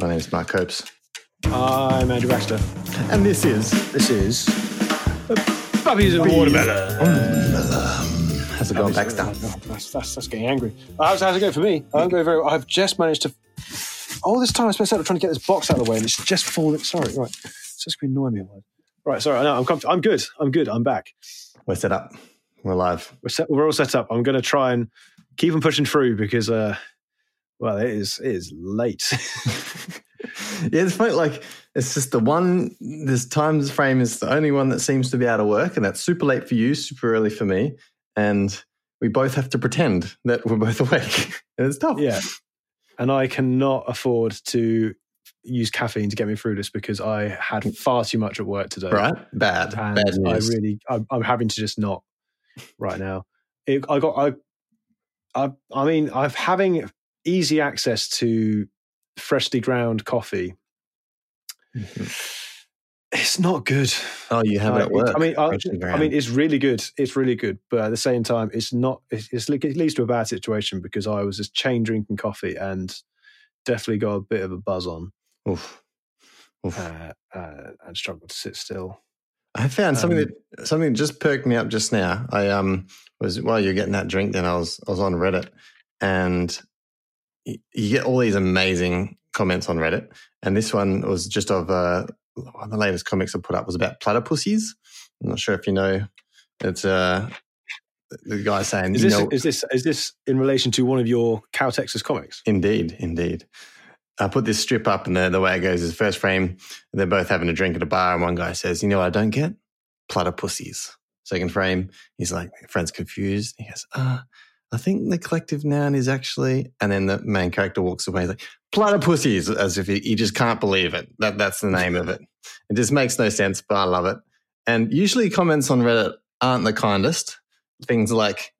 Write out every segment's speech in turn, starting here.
My name is Mark Copes. I'm Andrew Baxter. And this is This is Puppies and Watermelon. How's it going, Baxter? That's, that's, that's getting angry. Uh, How's, how's it going for me? I'm going very well. I've just managed to. All this time I spent trying to get this box out of the way and it's just fallen. Sorry, right. It's just going to annoy me. A lot. Right, sorry. No, I'm, comf- I'm good. I'm good. I'm back. We're set up. We're live. We're, set, we're all set up. I'm going to try and keep on pushing through because, uh, well, it is, it is late. yeah, it's funny. Like, it's just the one, this time frame is the only one that seems to be out of work. And that's super late for you, super early for me. And we both have to pretend that we're both awake. and it's tough. Yeah. And I cannot afford to use caffeine to get me through this because I had far too much at work today. Right? Bad. And Bad I news. really, I'm, I'm having to just not right now. It, I got, I, I, I mean, I'm having easy access to freshly ground coffee. Mhm. It's not good. Oh, you have it at work. I mean, I, I mean, it's really good. It's really good, but at the same time, it's not. It's, it's it leads to a bad situation because I was just chain drinking coffee and definitely got a bit of a buzz on Oof. Oof. uh, uh, and struggled to sit still. I found something Um, that something that just perked me up just now. I um was while you were getting that drink, then I was I was on Reddit, and you, get all these amazing comments on Reddit, and this one was just of uh, one of the latest comics I put up was about platypussies. I'm not sure if you know. It's uh the guy saying, Is you this know, is this is this in relation to one of your Cow Texas comics? Indeed, indeed. I put this strip up, and the, the way it goes is first frame, they're both having a drink at a bar, and one guy says, You know what I don't get? Platypussies. Second frame, he's like, Friend's confused. He goes, uh, I think the collective noun is actually, and then the main character walks away. Like, Platypussies, as if he, he just can't believe it. That, that's the name of it. It just makes no sense, but I love it. And usually comments on Reddit aren't the kindest. Things like,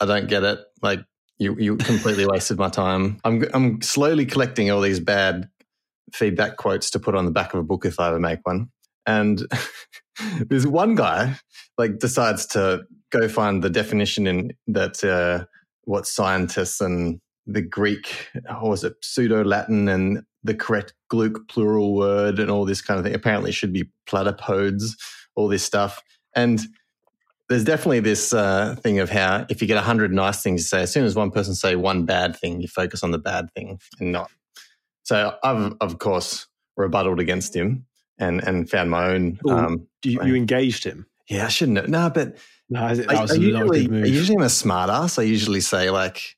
I don't get it. Like, you you completely wasted my time. I'm I'm slowly collecting all these bad feedback quotes to put on the back of a book if I ever make one. And there's one guy like decides to go find the definition in that uh, what scientists and the Greek, or was it pseudo Latin and the correct gluck plural word and all this kind of thing. Apparently, should be platypodes, all this stuff. And there's definitely this uh, thing of how if you get 100 nice things to say, as soon as one person say one bad thing, you focus on the bad thing and not. So I've, of course, rebutted against him and, and found my own. Ooh. Um, You, you engaged him. yeah, I shouldn't have. No, but No, that I, was I a usually. I usually am a smart ass. I usually say like,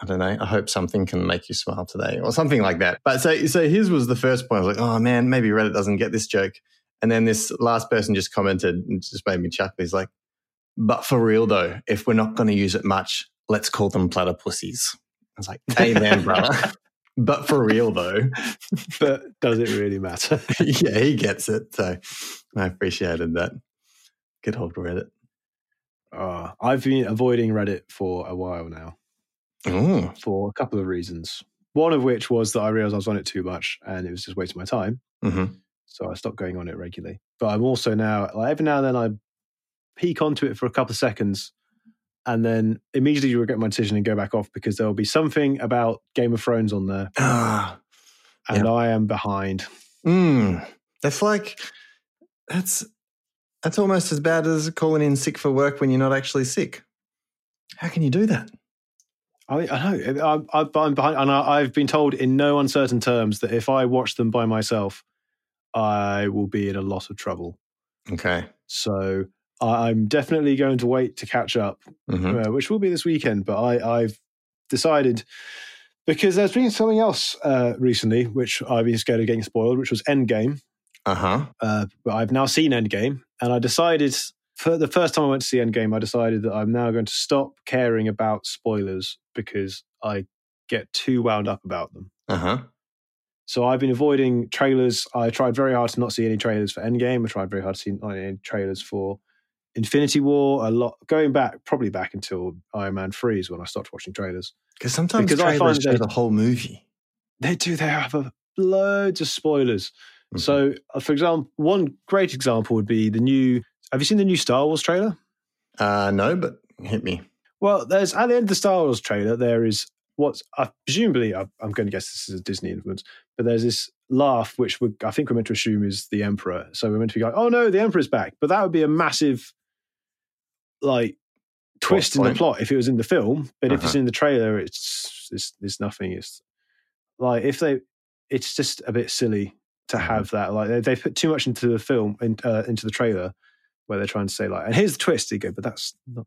I don't know. I hope something can make you smile today, or something like that. But so, so his was the first point. I was like, oh man, maybe Reddit doesn't get this joke. And then this last person just commented and just made me chuckle. He's like, but for real though, if we're not going to use it much, let's call them platypussies. I was like, amen, brother. but for real though, but does it really matter? yeah, he gets it. So I appreciated that. Good old Reddit. Uh, I've been avoiding Reddit for a while now Ooh. for a couple of reasons. One of which was that I realized I was on it too much and it was just wasting my time. hmm So I stopped going on it regularly. But I'm also now, like every now and then, I peek onto it for a couple of seconds and then immediately regret my decision and go back off because there will be something about Game of Thrones on there Ah, and I am behind. mm. That's like that's that's almost as bad as calling in sick for work when you're not actually sick. How can you do that? I, I know. I, I'm behind, and I, I've been told in no uncertain terms that if I watch them by myself, I will be in a lot of trouble. Okay. So I'm definitely going to wait to catch up, hmm uh, which will be this weekend. But I, I've decided because there's been something else uh, recently, which I've been scared of getting spoiled, which was Endgame. Uh huh. Uh, but I've now seen Endgame, and I decided for the first time I went to see Endgame, I decided that I'm now going to stop caring about spoilers because I get too wound up about them. Uh huh. So I've been avoiding trailers. I tried very hard to not see any trailers for Endgame. I tried very hard to see any trailers for Infinity War. A lot going back, probably back until Iron Man Three is when I stopped watching trailers. Because sometimes Because I trailers find show they- the whole movie. They do. They have a, loads of spoilers. Mhm. So, uh, for example, one great example would be the new. Have you seen the new Star Wars trailer? Uh, no, but hit me. Well, there's at the end of the Star Wars trailer, there is what's uh, presumably I, I'm going to guess this is a Disney influence, but there's this laugh which I think we're meant to assume is the Emperor. So we're meant to be going, oh no, the Emperor's back. But that would be a massive like twist in the plot if it was in the film. But if it's Uh-huh. in the trailer, it's it's, it's nothing. It's like if they, it's just a bit silly to Mhm. have that. Like they, they put too much into the film, in, uh, into the trailer, where they're trying to say like, and here's the twist. You go, but that's not.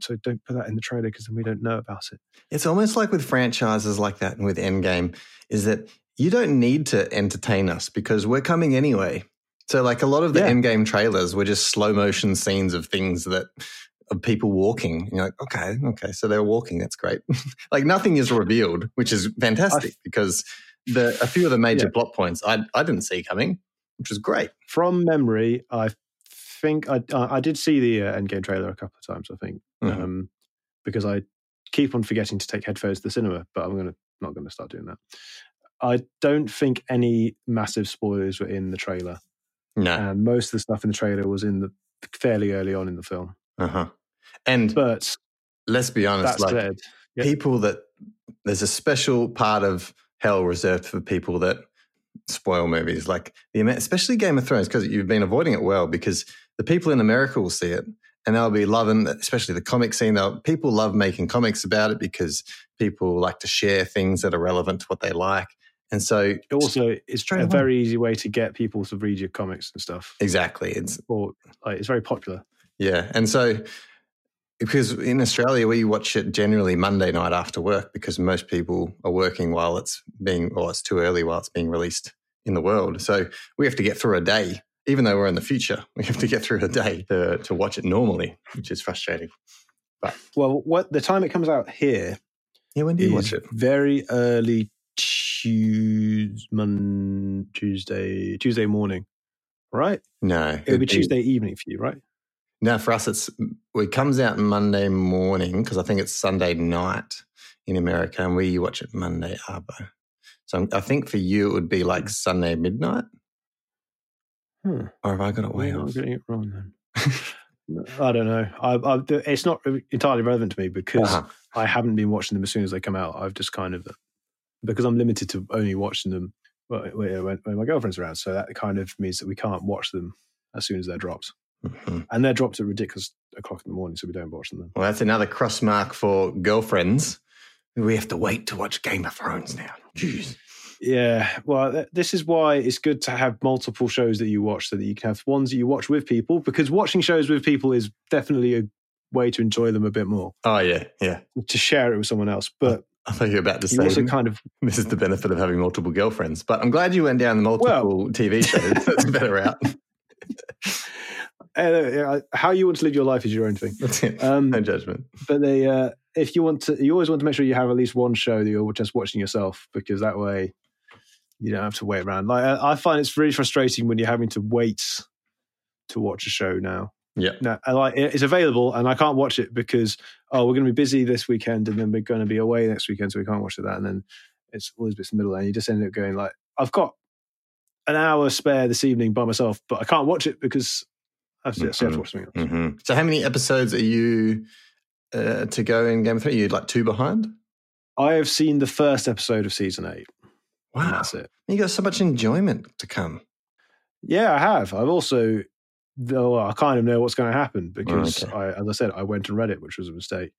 So don't put that in the trailer because then we don't know about it. It's almost like with franchises like that and with Endgame, is that you don't need to entertain us because we're coming anyway. So, like a lot of the Yeah. Endgame trailers were just slow motion scenes of things that of people walking. And you're like, okay, okay, so they're walking. That's great. like nothing is revealed, which is fantastic because the a few of the major Yeah. plot points I I didn't see coming, which was great. From memory, I think I I did see the uh, Endgame trailer a couple of times. I think Mhm. um, because I keep on forgetting to take headphones to the cinema, but I'm gonna not going to start doing that. I don't think any massive spoilers were in the trailer, No, and most of the stuff in the trailer was in the fairly early on in the film. uh huh. And But let's be honest, like said, Yeah. people that there's a special part of hell reserved for people that spoil movies, like the especially Game of Thrones, because you've been avoiding it well. Because the people in America will see it and they'll be loving, especially the comic scene. They'll, people love making comics about it because people like to share things that are relevant to what they like, and so also it's a away. very easy way to get people to read your comics and stuff. exactly it's Or like, it's very popular. Yeah. And so, because in Australia, we watch it generally Monday night after work because most people are working while it's being, or it's too early while it's being released in the world. So we have to get through a day, even though we're in the future, we have to get through a day to, to watch it normally, which is frustrating. But well, what the time it comes out here Yeah. When do you watch it? very early Tuesday, Tuesday, Tuesday morning, right? No. It would be Tuesday evening for you, right? No, for us, it's it comes out Monday morning because I think it's Sunday night in America, and we watch it Monday arbo. So I think for you it would be like Sunday midnight, Hmm. or have I got it way Maybe I'm getting it wrong then. I don't know. I, I, it's not entirely relevant to me because Uh-huh. I haven't been watching them as soon as they come out. I've just kind of because I'm limited to only watching them when, when my girlfriend's around. So that kind of means that we can't watch them as soon as they're dropped, Mhm. and they're dropped at ridiculous o'clock in the morning, so we don't watch them. Then. Well, that's another cross mark for girlfriends. We have to wait to watch Game of Thrones now. Jeez. Yeah, well, th- this is why it's good to have multiple shows that you watch, so that you can have ones that you watch with people. Because watching shows with people is definitely a way to enjoy them a bit more, Oh yeah, yeah. to share it with someone else. But I thought you were about to you say also kind of this is the benefit of having multiple girlfriends. But I'm glad you went down the multiple TV shows. That's a better route. uh, how you want to live your life is your own thing. That's it. Um, no judgment. but they, uh, if you want to, you always want to make sure you have at least one show that you're just watching yourself, because that way you don't have to wait around. Like I, I find it's really frustrating when you're having to wait to watch a show now. Yeah. No, I like it- it's available and I can't watch it because oh we're going to be busy this weekend and then we're going to be away next weekend so we can't watch it that and then it's all these bits in the middle and you just end up going like I've got an hour spare this evening by myself but I can't watch it because I have to, I have to Mhm. watch something else. hmm So, how many episodes are you uh, to go in Game of Thrones? Are you like two behind? I have seen the first episode of season eight Wow, that's it. you got so much enjoyment to come. Yeah, I have. I've also, though I kind of know what's going to happen because, Okay. I, as I said, I went and read it, which was a mistake.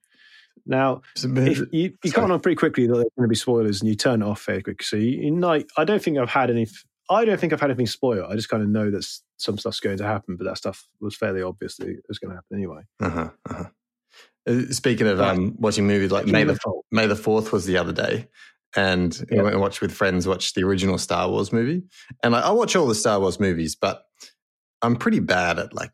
Now, So, if you, you Sorry. got on pretty quickly that there's going to be spoilers, and you turn it off very quick. So you, you know, I don't think I've had any. I don't think I've had anything spoiled. I just kind of know that some stuff's going to happen, but that stuff was fairly obvious that it was going to happen anyway. uh-huh, uh-huh. Uh, Speaking of um, watching movies, like May the May the Fourth was the other day, and Yeah. went and watched with friends. Watched the original Star Wars movie, and like, I watch all the Star Wars movies, but I'm pretty bad at like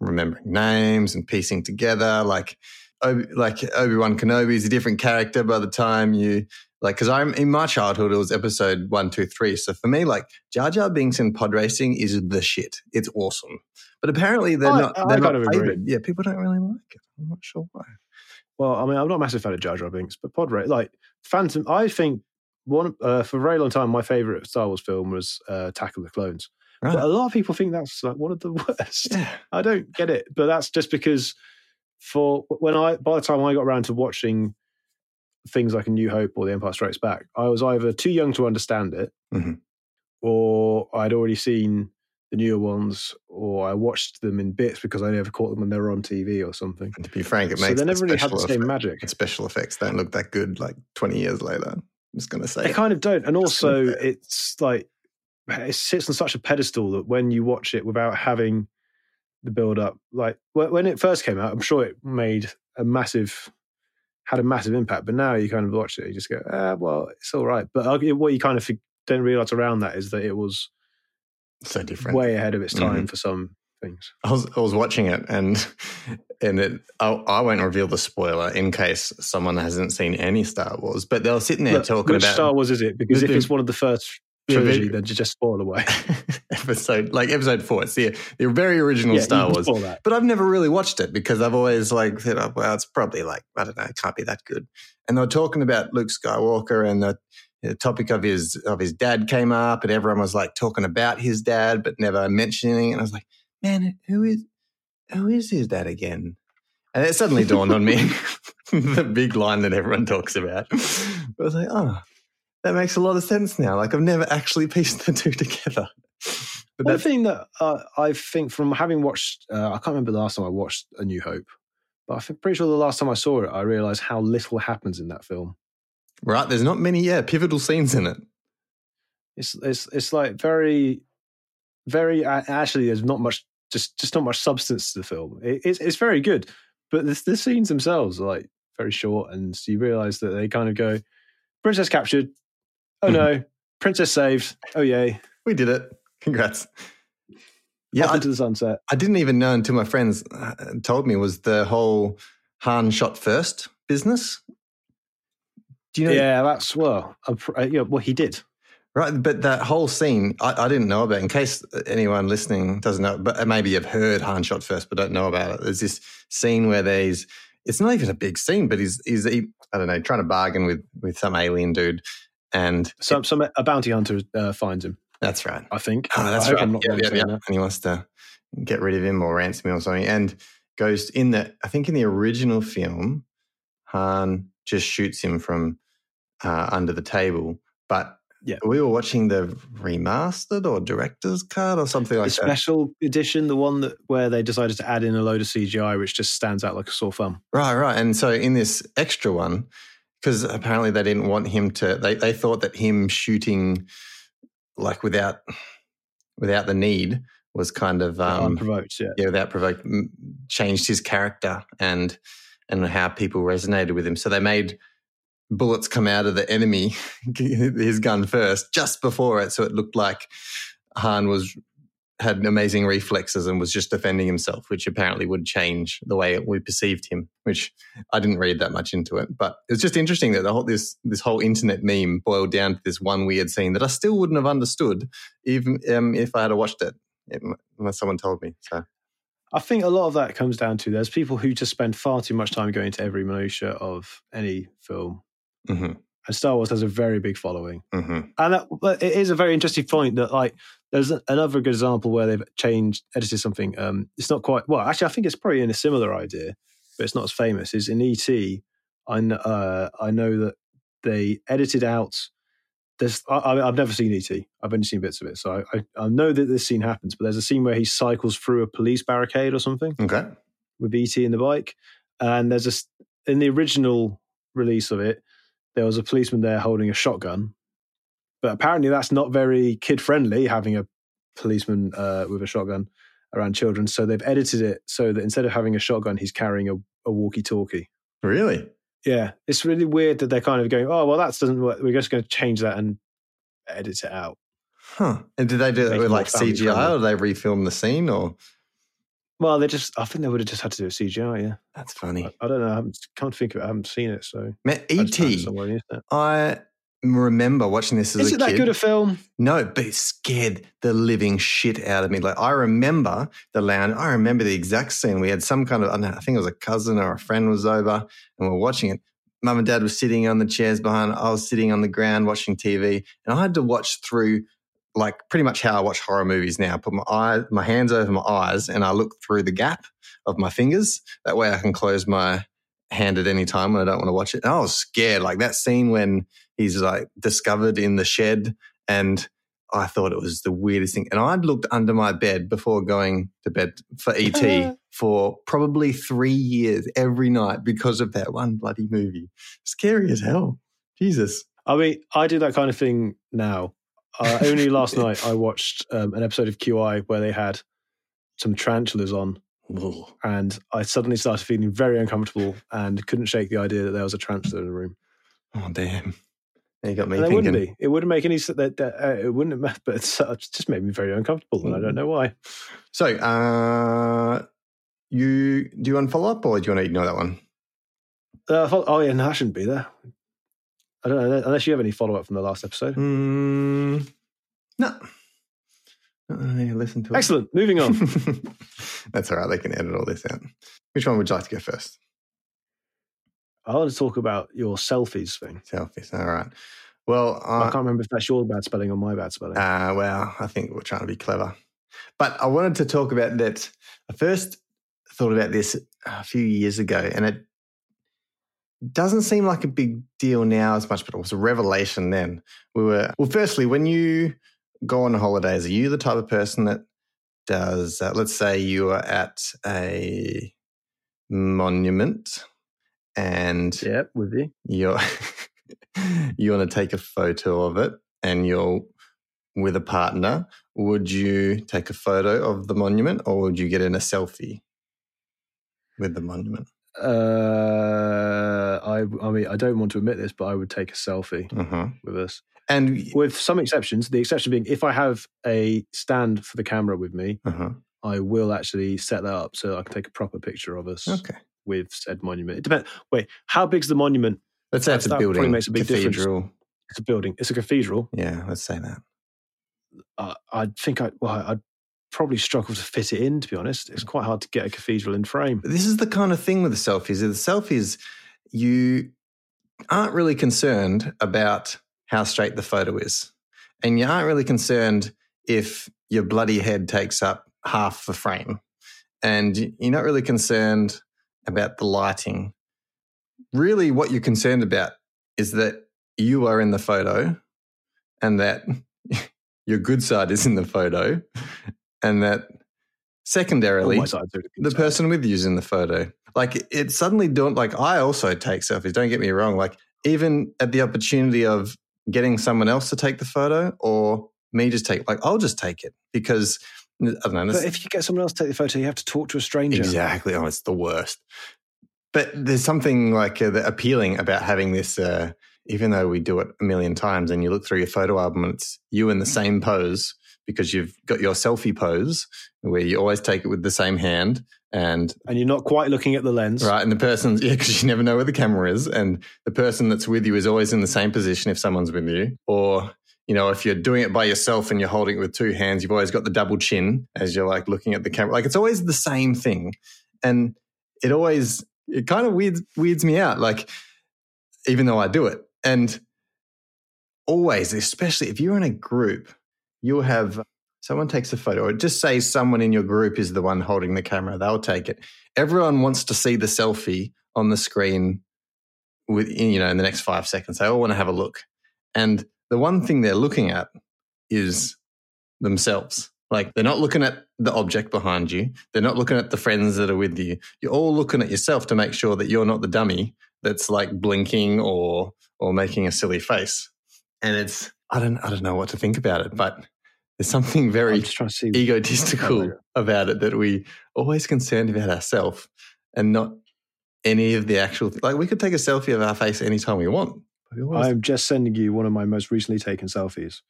remembering names and piecing together. Like, Obi, like Obi Wan Kenobi is a different character by the time you like. Because I'm in my childhood, it was Episode one, two, three. So for me, like Jar Jar Binks in pod racing is the shit. It's awesome, but apparently they're I- not. I They're kind not favored. Yeah, people don't really like it. I'm not sure why. Well, I mean, I'm not a massive fan of Jar Jar Binks, but Pod Race, like Phantom, I think one uh, for a very long time, my favorite Star Wars film was uh, Attack of the Clones. Right. But a lot of people think that's like one of the worst. Yeah. I don't get it, but that's just because for when I by the time I got around to watching things like A New Hope or The Empire Strikes Back, I was either too young to understand it, Mhm. or I'd already seen the newer ones, or I watched them in bits because I never caught them when they were on TV or something. And to be frank, it So makes they the never really had the same effect- magic. special effects don't look that good like 20 years later. I'm just going to say They it. kind of don't. And also, it's like it sits on such a pedestal that when you watch it without having the build up, like when it first came out, I'm sure it made a massive, had a massive impact. But now you kind of watch it, you just go, ah, well, it's all right. But what you kind of don't realize around that is that it was so different. way ahead of its Mm-hmm. time for some things. I was I was watching it and and it I, I won't reveal the spoiler in case someone hasn't seen any Star Wars, but they were sitting there Look, talking which about Star Wars is it? Because The- if it's one of the first trilogy, big- then you just spoil away. episode like episode four. It's the the very original yeah, Star Wars. But I've never really watched it because I've always like said, oh, well, it's probably like I don't know, it can't be that good. And they were talking about Luke Skywalker, and the, the topic of his of his dad came up, and everyone was like talking about his dad, but never mentioning. And I was like, man, who is who is his dad again? And it suddenly dawned on me the big line that everyone talks about. I was like, oh, that makes a lot of sense now. Like I've never actually pieced the two together. But One thing that uh, I think from having watched, uh, I can't remember the last time I watched A New Hope, but I'm pretty sure the last time I saw it, I realized how little happens in that film. right. There's not many, yeah, pivotal scenes in it. It's it's it's like very, very. Actually, there's not much, just just not much substance to the film. It, it's it's very good, but the, the scenes themselves are like very short, and so you realize that they kind of go, princess captured, oh no, princess saved, oh yay, We did it. Congrats. Yeah, off I, the sunset. I didn't even know until my friends uh, told me was the whole Han shot first business. Do you know? yeah, that's well, uh, yeah, well he did. Right, but that whole scene, I, I didn't know about. In case anyone listening doesn't know, but maybe you've heard Han shot first, but don't know about it. There's this scene where there's, it's not even a big scene, but he's, he's he, I don't know, trying to bargain with with some alien dude, and Some some a bounty hunter uh, finds him. that's right. I think. Oh, that's I right. Not yeah, yeah, yeah. And he wants to get rid of him or ransom him or something. And goes in the, I think in the original film, Han just shoots him from uh, under the table. But Yeah. we were watching the remastered or director's cut or something The like that. special edition, the one that where they decided to add in a load of CGI, which just stands out like a sore thumb. Right, right. And so in this extra one, because apparently they didn't want him to, they, they thought that him shooting like without without the need was kind of um, unprovoked, yeah. yeah, without provoke, m- changed his character and and how people resonated with him. So they made bullets come out of the enemy, his gun first, just before it, so it looked like Han was had amazing reflexes and was just defending himself, which apparently would change the way we perceived him. Which I didn't read that much into it, but it's just interesting that the whole this this whole internet meme boiled down to this one weird scene that I still wouldn't have understood even um, if I had watched it, unless someone told me. So. I think a lot of that comes down to there's people who just spend far too much time going into every minutia of any film, hmm and Star Wars has a very big following. hmm And that, but it is a very interesting point that like there's another good example where they've changed edited something. Um, it's not quite well. Actually, I think it's probably in a similar idea, but it's not as famous. Is in ET. I uh, I know that they edited out. There's I, I- I've never seen ET. I've only seen bits of it, so I, I, I know that this scene happens. But there's a scene where he cycles through a police barricade or something Okay. with ET in the bike. And there's a in the original release of it, there was a policeman there holding a shotgun. But apparently, that's not very kid friendly having a policeman uh, with a shotgun around children. So they've edited it so that instead of having a shotgun, he's carrying a, a walkie talkie. Really? Yeah, it's really weird that they're kind of going, oh, well, that doesn't work. We're just going to change that and edit it out. Huh. And did they do it with like CGI friendly. or did they refilm the scene or? Well, they just, I think they would have just had to do a CGI, yeah. That's funny. I, I don't know. I can't think of it. I haven't seen it. So Man, I just found it E.T. somewhere on the internet. I remember watching this as Is a it that good a film? No, but it scared the living shit out of me. Like I remember the lounge. I remember the exact scene. We had some kind of, I, don't know, I think it was a cousin or a friend was over, and we're watching it. Mum and Dad were sitting on the chairs behind. I was sitting on the ground watching TV, and I had to watch through, like pretty much how I watch horror movies now. I put my eye, my hands over my eyes, and I look through the gap of my fingers. That way, I can close my hand at any time when I don't want to watch it. And I was scared. Like that scene when he's like discovered in the shed and I thought it was the weirdest thing. And I'd looked under my bed before going to bed for ET for probably three years every night because of that one bloody movie. Scary as hell. Jesus. I mean, I do that kind of thing now. Uh, only last night I watched um, an episode of QI where they had some tarantulas on, Ugh. and I suddenly started feeling very uncomfortable and couldn't shake the idea that there was a tarantula in the room. Oh, damn. You got me it thinking. wouldn't be. It wouldn't make any. s- That, that uh, it wouldn't. have- But it's, uh, it just made me very uncomfortable, and I don't know why. So, uh, you do you want to follow up or do you want to ignore that one? Uh, I thought- oh yeah, no, I shouldn't be there. I don't know unless you have any follow up from the last episode. Mm, no. Uh, listen to it. Excellent. Moving on. That's all right. They can edit all this out. Which one would you like to go first? I want to talk about your selfies thing. Selfies. All right. Well, I I, can't remember if that's your bad spelling or my bad spelling. uh, well, I think we're trying to be clever. But I wanted to talk about that. I first thought about this a few years ago, and it doesn't seem like a big deal now as much, but it was a revelation then. We were, well, firstly, when you go on holidays, are you the type of person that does, uh, let's say you are at a monument and yeah, with you. you're you want to take a photo of it and you're with a partner, would you take a photo of the monument or would you get in a selfie with the monument? Uh, I, I mean, I don't want to admit this, but I would take a selfie Uh-huh. with us. And With some exceptions. The exception being, if I have a stand for the camera with me, uh-huh. I will actually set that up so I can take a proper picture of us okay, with said monument. It depends. Wait, how big's the monument? let's say it's a probably building, makes a big difference. cathedral. It's a building. It's a cathedral. Yeah, let's say that. Uh, I think I well, I'd probably struggle to fit it in. To be honest, it's quite hard to get a cathedral in frame. But this is the kind of thing with the selfies. The selfies, you aren't really concerned about how straight the photo is. And you aren't really concerned if your bloody head takes up half the frame. And you're not really concerned about the lighting. Really, what you're concerned about is that you are in the photo and that your good side is in the photo and that secondarily my side, so to be the person with you's in the photo. Like it suddenly don't like I also take selfies. Don't get me wrong. Like even at the opportunity of getting someone else to take the photo or me just take like I'll just take it because I don't know. But if you get someone else to take the photo, you have to talk to a stranger. Exactly. Oh, it's the worst. But there's something like uh, the appealing about having this. Uh, even though we do it a million times, and you look through your photo album, and it's you in the same pose because you've got your selfie pose where you always take it with the same hand, and And you're not quite looking at the lens. Right. And the person's, yeah, because you never know where the camera is. And the person that's with you is always in the same position if someone's with you. Or, you know, if you're doing it by yourself and you're holding it with two hands, you've always got the double chin as you're like looking at the camera. Like it's always the same thing. And it always, it kind of weirds, weirds me out. Like, even though I do it. And always, especially if you're in a group, you'll have someone takes a photo, or just say someone in your group is the one holding the camera, they'll take it. Everyone wants to see the selfie on the screen with you know in the next five seconds. They all want to have a look. And the one thing they're looking at is themselves. Like they're not looking at the object behind you. They're not looking at the friends that are with you. You're all looking at yourself to make sure that you're not the dummy that's like blinking or or making a silly face. And it's I don't I don't know what to think about it, but there's something very just trying to see. egotistical about it that we always concerned about ourselves and not any of the actual like we could take a selfie of our face anytime we want. But we always- I'm just sending you one of my most recently taken selfies.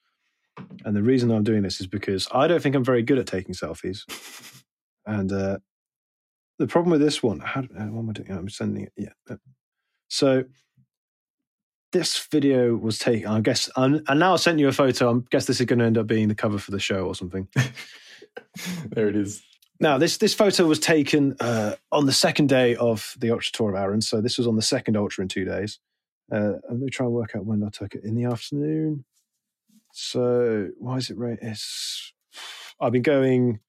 And the reason I'm doing this is because I don't think I'm very good at taking selfies. And uh, the problem with this one, how, uh, what am I doing? I'm sending it. Yeah. Uh, So this video was taken, I guess, and, and now I sent you a photo. I guess this is going to end up being the cover for the show or something. there it is. Now, this this photo was taken uh, on the second day of the Ultra Tour of Arran. So this was on the second Ultra in two days. Uh, I'm going to try and work out when I took it in the afternoon. So why is it right? It's I've been going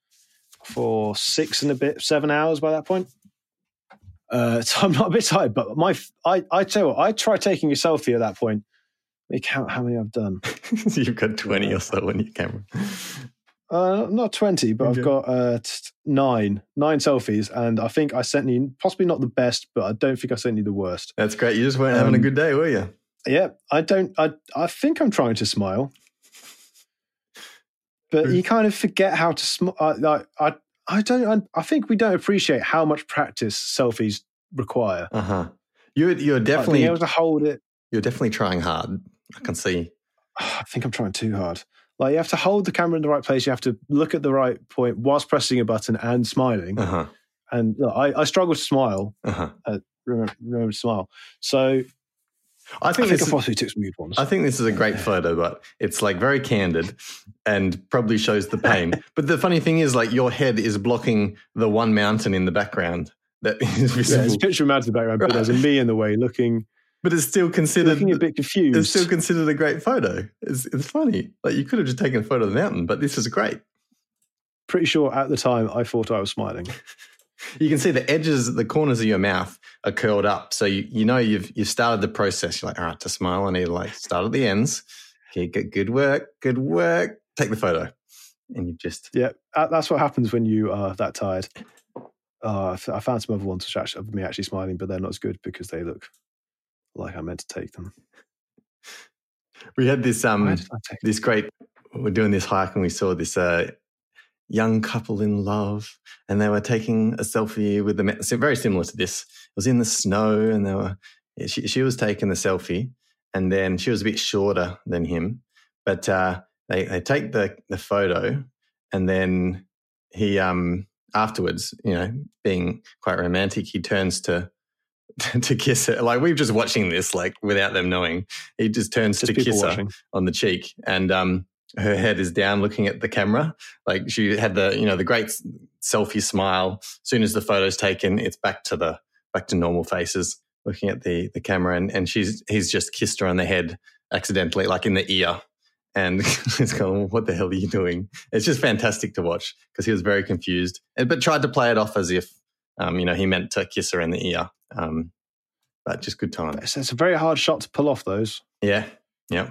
for six and a bit, seven hours by that point. Uh, so I'm not a bit tired, but my I I tell you what, I try taking a selfie at that point. Let me count how many I've done. You've got 20 or so on your camera. Uh, not 20, but Okay. I've got uh, t- nine, nine selfies. And I think I sent you, possibly not the best, but I don't think I sent you the worst. That's great. You just weren't having a Um, good day, were you? Yeah, I don't, I, I think I'm trying to smile. But you kind of forget how to smile. I, like, I, I don't, I, I think we don't appreciate how much practice selfies require. Uh huh. You're, you're Like, definitely being able to hold it. you're definitely trying hard. I can see. I think I'm trying too hard. Like you have to hold the camera in the right place. You have to look at the right point whilst pressing a button and smiling. Uh huh. And look, I, I struggle to smile. Uh huh. Remember, remember to smile. So I I think think this I is, possibly took some good ones. I think this is a great photo, but it's like very candid and probably shows the pain. but the funny thing is, like your head is blocking the one mountain in the background that is yeah, visible, there's a picture of Mads in the background, but there's a me in the way, looking but it's still considered. looking a bit confused. It's still considered a great photo. It's, it's funny. Like you could have just taken a photo of the mountain, but this is great. Pretty sure at the time I thought I was smiling. You can see the edges, the corners of your mouth are curled up, so you, you know you've you've started the process. You're like, all right, to smile, I need to like start at the ends. Okay, good, good work, good work. Take the photo, and you just Yeah, that's what happens when you are that tired. Uh, I found some other ones which actually of me actually smiling, but they're not as good because they look like I meant to take them. we had this um did I take this great. We're doing this hike, and we saw this uh young couple in love, and they were taking a selfie with the so very similar to this. It was in the snow, and they were she she was taking the selfie, and then she was a bit shorter than him, but uh, they they take the the photo, and then he um afterwards, you know, being quite romantic, he turns to. To kiss her, like we're just watching this, like without them knowing, he just turns Just to kiss her on the cheek, and um, her head is down, looking at the camera. Like she had the you know the great selfie smile. As soon as the photo's taken, it's back to the back to normal faces, looking at the the camera, and and she's he's just kissed her on the head accidentally, like in the ear. And it's going, what the hell are you doing? It's just fantastic to watch because he was very confused, and, but tried to play it off as if, um, you know, he meant to kiss her in the ear. Um, but just good time. It's, it's a very hard shot to pull off those Yeah, yeah.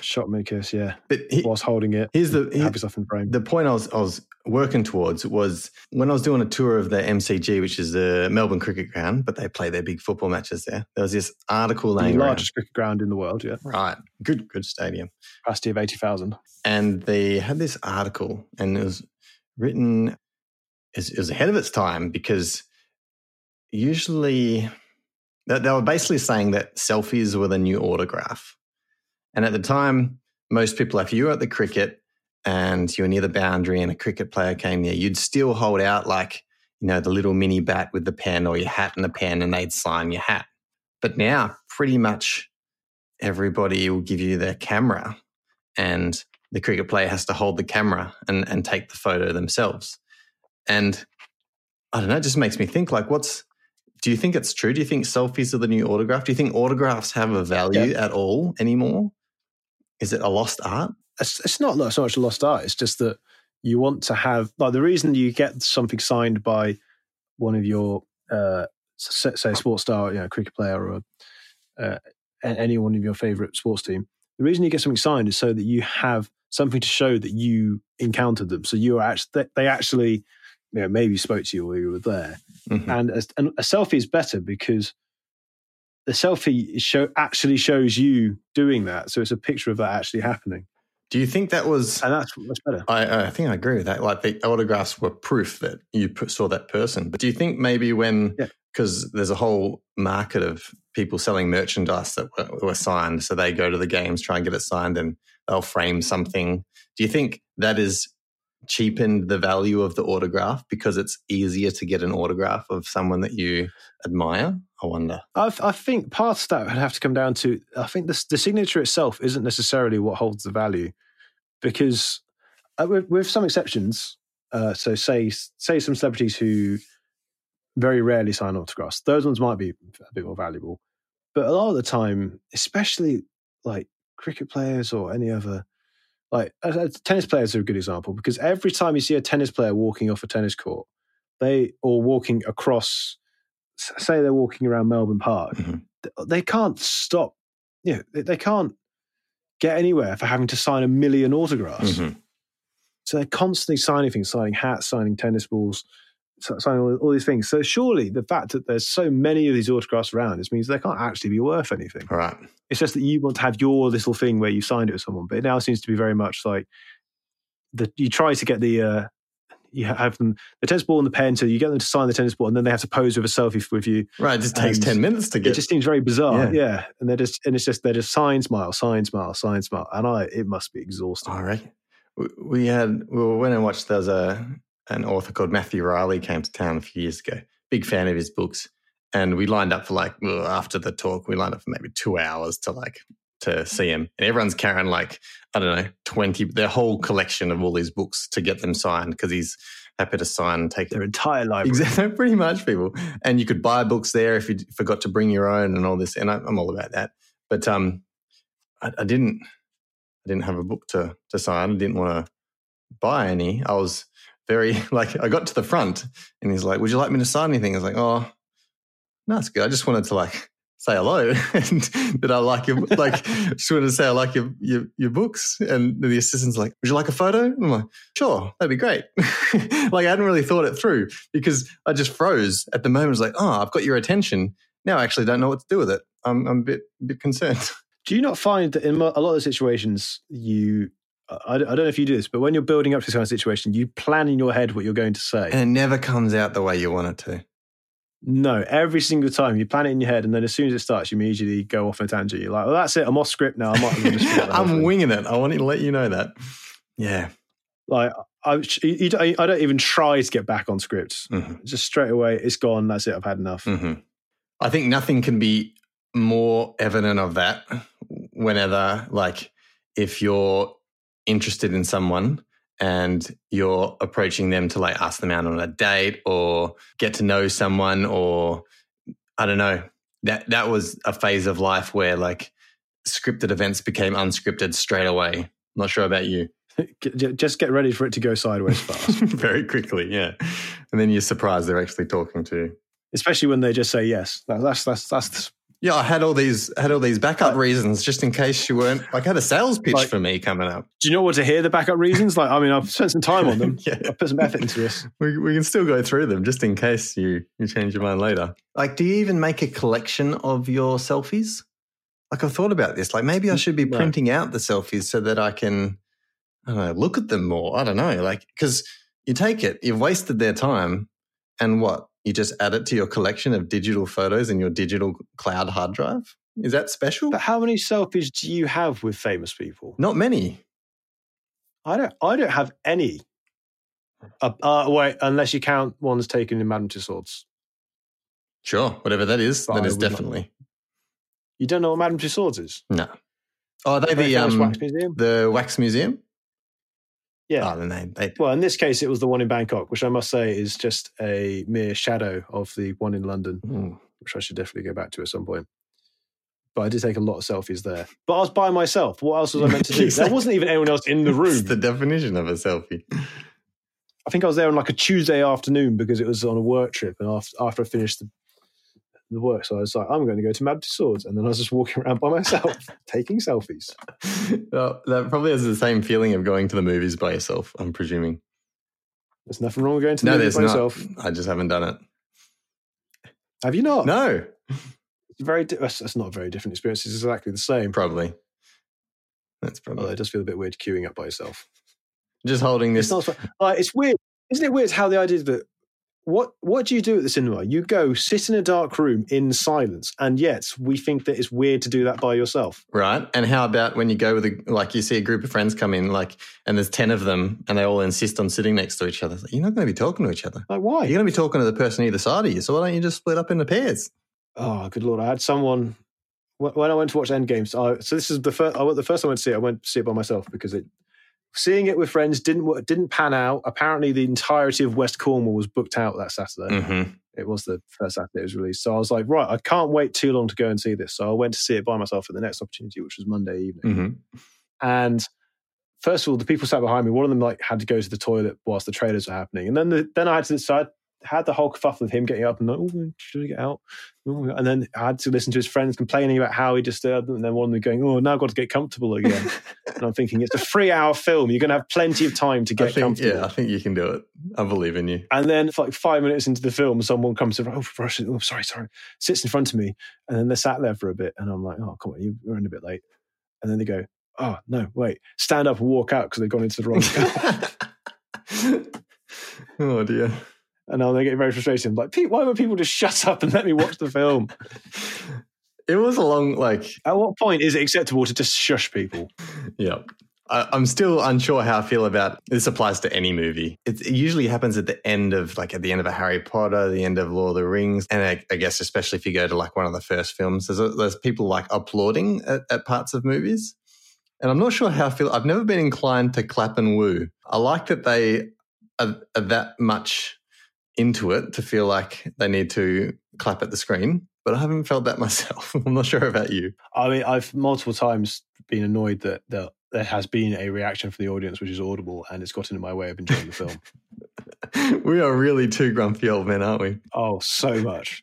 shot me kiss. Yeah, But he, whilst holding it, here's the have yourself in frame. the point I was, I was working towards was when I was doing a tour of the MCG, which is the Melbourne Cricket Ground, but they play their big football matches there. There was this article the laying around. largest cricket ground in the world. Yeah, Right, good, good stadium. capacity of eighty thousand. And they had this article, and it was written. It was ahead of its time because usually they, were basically saying that selfies were the new autograph. And at the time, most people, if you were at the cricket and you were near the boundary and a cricket player came near, you'd still hold out like, you know, the little mini bat with the pen or your hat and the pen and they'd sign your hat. But now, pretty much everybody will give you their camera and the cricket player has to hold the camera and, and take the photo themselves. And I don't know, it just makes me think like, what's, do you think it's true? Do you think selfies are the new autograph? Do you think autographs have a value at all anymore? Is it a lost art? It's, it's not so much a lost art. It's just that you want to have like the reason you get something signed by one of your uh, say, sports star, you know, cricket player or uh, any one of your favorite sports team. The reason you get something signed is so that you have something to show that you encountered them. So you are actually they actually, you know, maybe spoke to you while you were there. Mhm. And a, and a selfie is better because the selfie show actually shows you doing that. So it's a picture of that actually happening, Do you think that was? and that's that's better. I, I think I agree with that. Like the autographs were proof that you saw that person. But do you think maybe when, Yeah. because there's a whole market of people selling merchandise that were, were signed, so they go to the games, try and get it signed, and they'll frame something. Do you think that is cheapened the value of the autograph because it's easier to get an autograph of someone that you admire? I wonder. I, I think part of that would have to come down to I think the, the signature itself isn't necessarily what holds the value, because uh, with, with some exceptions, uh, so say say some celebrities who very rarely sign autographs, those ones might be a bit more valuable, but a lot of the time, especially like cricket players or any other. Like uh, uh, tennis players are a good example because every time you see a tennis player walking off a tennis court, they or walking across say they're walking around Melbourne Park, Mhm. th- they can't stop. You know, they, they can't get anywhere for having to sign a million autographs. Mhm. So they're constantly signing things, signing hats, signing tennis balls, signing all, all these things. So surely the fact that there's so many of these autographs around, this means they can't actually be worth anything. All right. It's just that you want to have your little thing where you signed it with someone, but it now seems to be very much like that. You try to get the uh, you have them the tennis ball and the pen, so you get them to sign the tennis ball, and then they have to pose with a selfie with you. Right. It just takes 10 minutes to get. It just seems very bizarre, Yeah. yeah. And they're just and it's just they're just sign, smile, sign, smile, sign, smile, and I it must be exhausting. All right. We- had, we went and watched, there was a, an author called Matthew Reilly came to town a few years ago. Big fan of his books. And we lined up for like, well, after the talk, we lined up for maybe two hours to like, to see him. And everyone's carrying like, I don't know, 20, their whole collection of all these books to get them signed because he's happy to sign and take Their entire library. Exactly, pretty much, people. And you could buy books there if you forgot to bring your own and all this. And I, I'm all about that. But um, I, I didn't. I didn't have a book to to sign. I didn't want to buy any. I was very like. I got to the front, and he's like, "Would you like me to sign anything?" I was like, "Oh, no, it's good. I just wanted to like." Say hello, and that I like your like. Just wanted to say I like your your, your books, and the assistant's like, "Would you like a photo?" And I'm like, "Sure, that'd be great." like I hadn't really thought it through because I just froze at the moment. I was like, oh, I've got your attention. Now I actually don't know what to do with it. I'm, I'm a bit, bit concerned. Do you not find that in a lot of situations you, I, I don't know if you do this, but when you're building up to this kind of situation, you plan in your head what you're going to say. And it never comes out the way you want it to. no, every single time you plan it in your head, and then as soon as it starts, you immediately go off on a tangent. You're like, well, that's it. I'm off script now. I might as well just forget the whole I'm winging it. I want to let you know that. Yeah. like I, you, I don't even try to get back on script. Mhm. Just straight away, it's gone. That's it. I've had enough. hmm I think nothing can be more evident of that whenever, like, if you're interested in someone and you're approaching them to like ask them out on a date or get to know someone or I don't know. That that was a phase of life where like scripted events became unscripted straight away. Not sure about you. Just get ready for it to go sideways fast, Very quickly, yeah. And then you're surprised they're actually talking to you. especially when they just say yes. That's that's that's Yeah, I had all these had all these backup Like- reasons just in case you weren't like I had a sales pitch Like- for me coming up. Do you know what to hear the backup reasons? Like, I mean, I've spent some time on them. yeah. I put some effort into this. We, we can still go through them just in case you, you change your mind later. Like, do you even make a collection of your selfies? Like, I've thought about this. Like, maybe I should be No. printing out the selfies so that I can, I don't know, look at them more. I don't know. Like, because you take it, you've wasted their time, and what? You just add it to your collection of digital photos in your digital cloud hard drive? Is that special? But how many selfies do you have with famous people? Not many. I don't. I don't have any. Uh, uh, wait, unless you count ones taken in Madame Tussauds. Sure, whatever that is, But that I is would not- definitely. You don't know what Madame Tussauds is? No. Oh, are they the um, wax museum. the wax museum? Yeah. Oh, then they, they Well, in this case, it was the one in Bangkok, which I must say is just a mere shadow of the one in London, Ooh. which I should definitely go back to at some point. But I did take a lot of selfies there. But I was by myself. What else was I meant to do? There wasn't even anyone else in the It's room. the definition of a selfie. I think I was there on like a Tuesday afternoon because it was on a work trip, and after after I finished the, the work, so I was like, I'm going to go to Madame Tussauds. and then I was just walking around by myself taking selfies. well, that probably has the same feeling of going to the movies by yourself, I'm presuming. There's nothing wrong with going to the No, movies by not. yourself. I just haven't done it. Have you not? No, It's very. Di- that's, not a very different experience. It's exactly the same. probably. That's Although probably it does feel a bit weird queuing up by yourself. just holding It's this. not. Like, it's weird, isn't it? Weird how the idea that what what do you do at the cinema? You go sit in a dark room in silence, and yet we think that it's weird to do that by yourself. Right. And how about when you go with a, like, you see a group of friends come in, like, and there's 10 of them, and they all insist on sitting next to each other. Like, You're not going to be talking to each other. Like why? You're going to be talking to the person either side of you. So why don't you just split up into pairs? Oh, good lord! I had someone when I went to watch Endgames. I, so this is the first. I went the first time I went to see it. I went to see it by myself because it seeing it with friends didn't didn't pan out. Apparently, the entirety of West Cornwall was booked out that Saturday. Mm-hmm. It was the first Saturday it was released. So I was like, right, I can't wait too long to go and see this. So I went to see it by myself at the next opportunity, which was Monday evening. Mm-hmm. And first of all, the people sat behind me. One of them like had to go to the toilet whilst the trailers were happening, and then the, then I had to decide had the whole kerfuffle of him getting up and like, oh, should I get out? Oh, and then I had to listen to his friends complaining about how he disturbed them, and then one of them going, "Oh, now I've got to get comfortable again." and I'm thinking, it's a three-hour film. You're going to have plenty of time to get think, comfortable. yeah, I think you can do it. I believe in you. And then, like five minutes into the film, someone comes to, oh, Rush, oh, sorry, sorry, sits in front of me, and then they sat there for a bit, and I'm like, oh, come on, you're running a bit late. And then they go, oh no, wait, stand up and walk out because they've gone into the wrong film. oh dear. And now they get very frustrated. Like, "Pete, why would people just shut up and let me watch the film? It was a long, like, At what point is it acceptable to just shush people? yeah. I, I'm still unsure how I feel about this. Applies to any movie. It, it usually happens at the end of, like, at the end of a Harry Potter, the end of Lord of the Rings, and I, I guess especially if you go to like one of the first films, there's, there's people like applauding at, at parts of movies, and I'm not sure how I feel. I've never been inclined to clap and woo. I like that they are, are that much into it to feel like they need to clap at the screen, but I haven't felt that myself. I'm not sure about you. I mean, I've multiple times been annoyed that, that there has been a reaction from the audience which is audible and it's gotten in my way of enjoying the film. we are really two grumpy old men, aren't we? Oh, so much.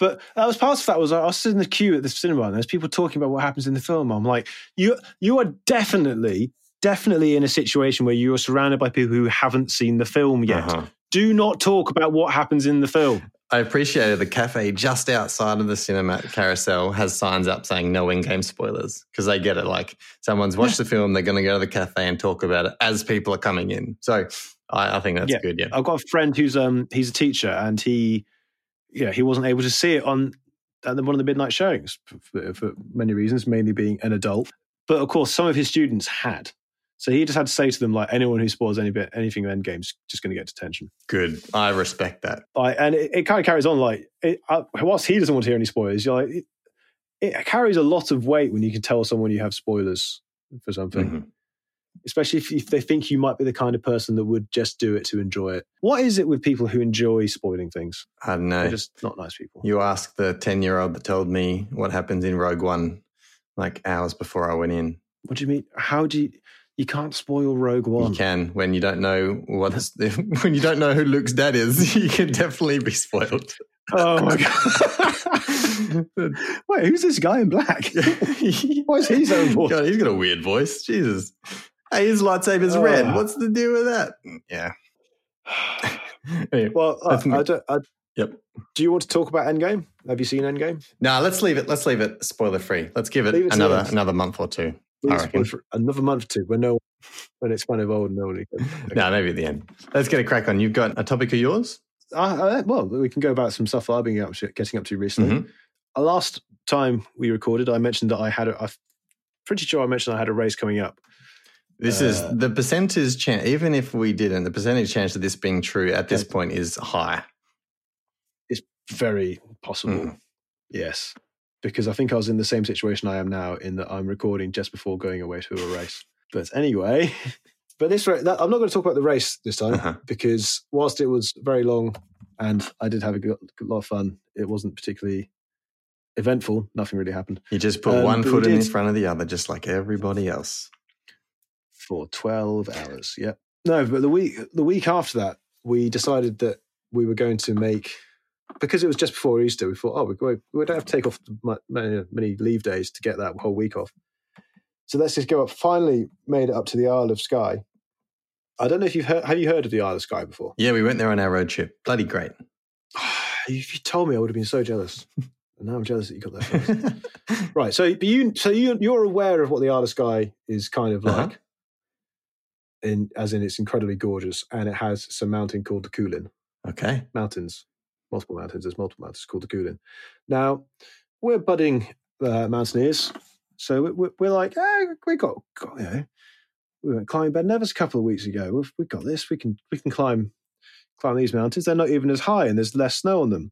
But that was part of that was I was sitting in the queue at the cinema and there's people talking about what happens in the film. I'm like, you you are definitely, definitely in a situation where you are surrounded by people who haven't seen the film yet. Uh-huh. Do not talk about what happens in the film. I appreciated the cafe just outside of the cinema carousel has signs up saying no Endgame spoilers because they get it. Like someone's watched the film, they're going to go to the cafe and talk about it as people are coming in. So I, I think that's Yeah. good. Yeah. I've got a friend who's um he's a teacher and he yeah he wasn't able to see it on at the- one of the midnight showings for, for many reasons, mainly being an adult. But of course, some of his students had. So he just had to say to them like anyone who spoils any bit anything in Endgame's just going to get detention. Good. I respect that. Like, and it, it kind of carries on like it, uh, whilst he doesn't want to hear any spoilers, you're like it, it carries a lot of weight when you can tell someone you have spoilers for something Mhm. especially if, if they think you might be the kind of person that would just do it to enjoy it. What is it with people who enjoy spoiling things? I don't know. They're just not nice people. You ask the 10 year old that told me what happens in Rogue One like hours before I went in. What do you mean? How do you? You can't spoil Rogue One. You can when you don't know what's when you don't know who Luke's dad is. You can definitely be spoiled. Oh my god! Wait, who's this guy in black? Why is he so important? God, he's got a weird voice. Jesus. Hey, his lightsaber's Oh. red. What's the deal with that? Yeah. Anyway, Well, I, That's. I don't, I, Yep. Do you want to talk about Endgame? Have you seen Endgame? no, let's leave it. Let's leave it spoiler free. Let's give it, it another another month or two. For another month or two when no, when it's kind of old and nobody can. No, maybe at the end. Let's get a crack on. You've got a topic of yours? Uh, uh, well, we can go about some stuff I've been up to, getting up to recently. Mhm. Uh, Last time we recorded, I mentioned that I had. A, I'm pretty sure I mentioned I had a race coming up. This Uh, is the percentage chance, even if we didn't, the percentage chance of this being true at this Okay. point is high. It's very possible. Mm. Yes, because I think I was in the same situation I am now, in that I'm recording just before going away to a race. But anyway, but this ra- that, I'm not going to talk about the race this time Uh-huh. because whilst it was very long and I did have a good, lot of fun, it wasn't particularly eventful. Nothing really happened You just put Um, one foot in front of the other, just like everybody else. for 12 hours. Yep. No, but the week the week after that, we decided that we were going to make because it was just before Easter. We thought, oh, we, we don't have to take off many, many leave days to get that whole week off. So let's just go up. Finally, made it up to the Isle of Skye. I don't know if you've heard. Have you heard of the Isle of Skye before? Yeah, we went there on our road trip. Bloody great. if you told me, I would have been so jealous. And now I'm jealous that you got there first. right. So, but you, so you, you're aware of what the Isle of Skye is kind of Uh-huh. like, in as in it's incredibly gorgeous, and it has some mountain called the Cuillin okay. Mountains, multiple mountains. There's multiple mountains called the Cuillin. Now, we're budding uh, mountaineers, so we- we- we're like, eh, we got, got, you know, we went climbing Ben Nevis a couple of weeks ago. We've, we've got this. We can we can climb climb these mountains. They're not even as high, and there's less snow on them.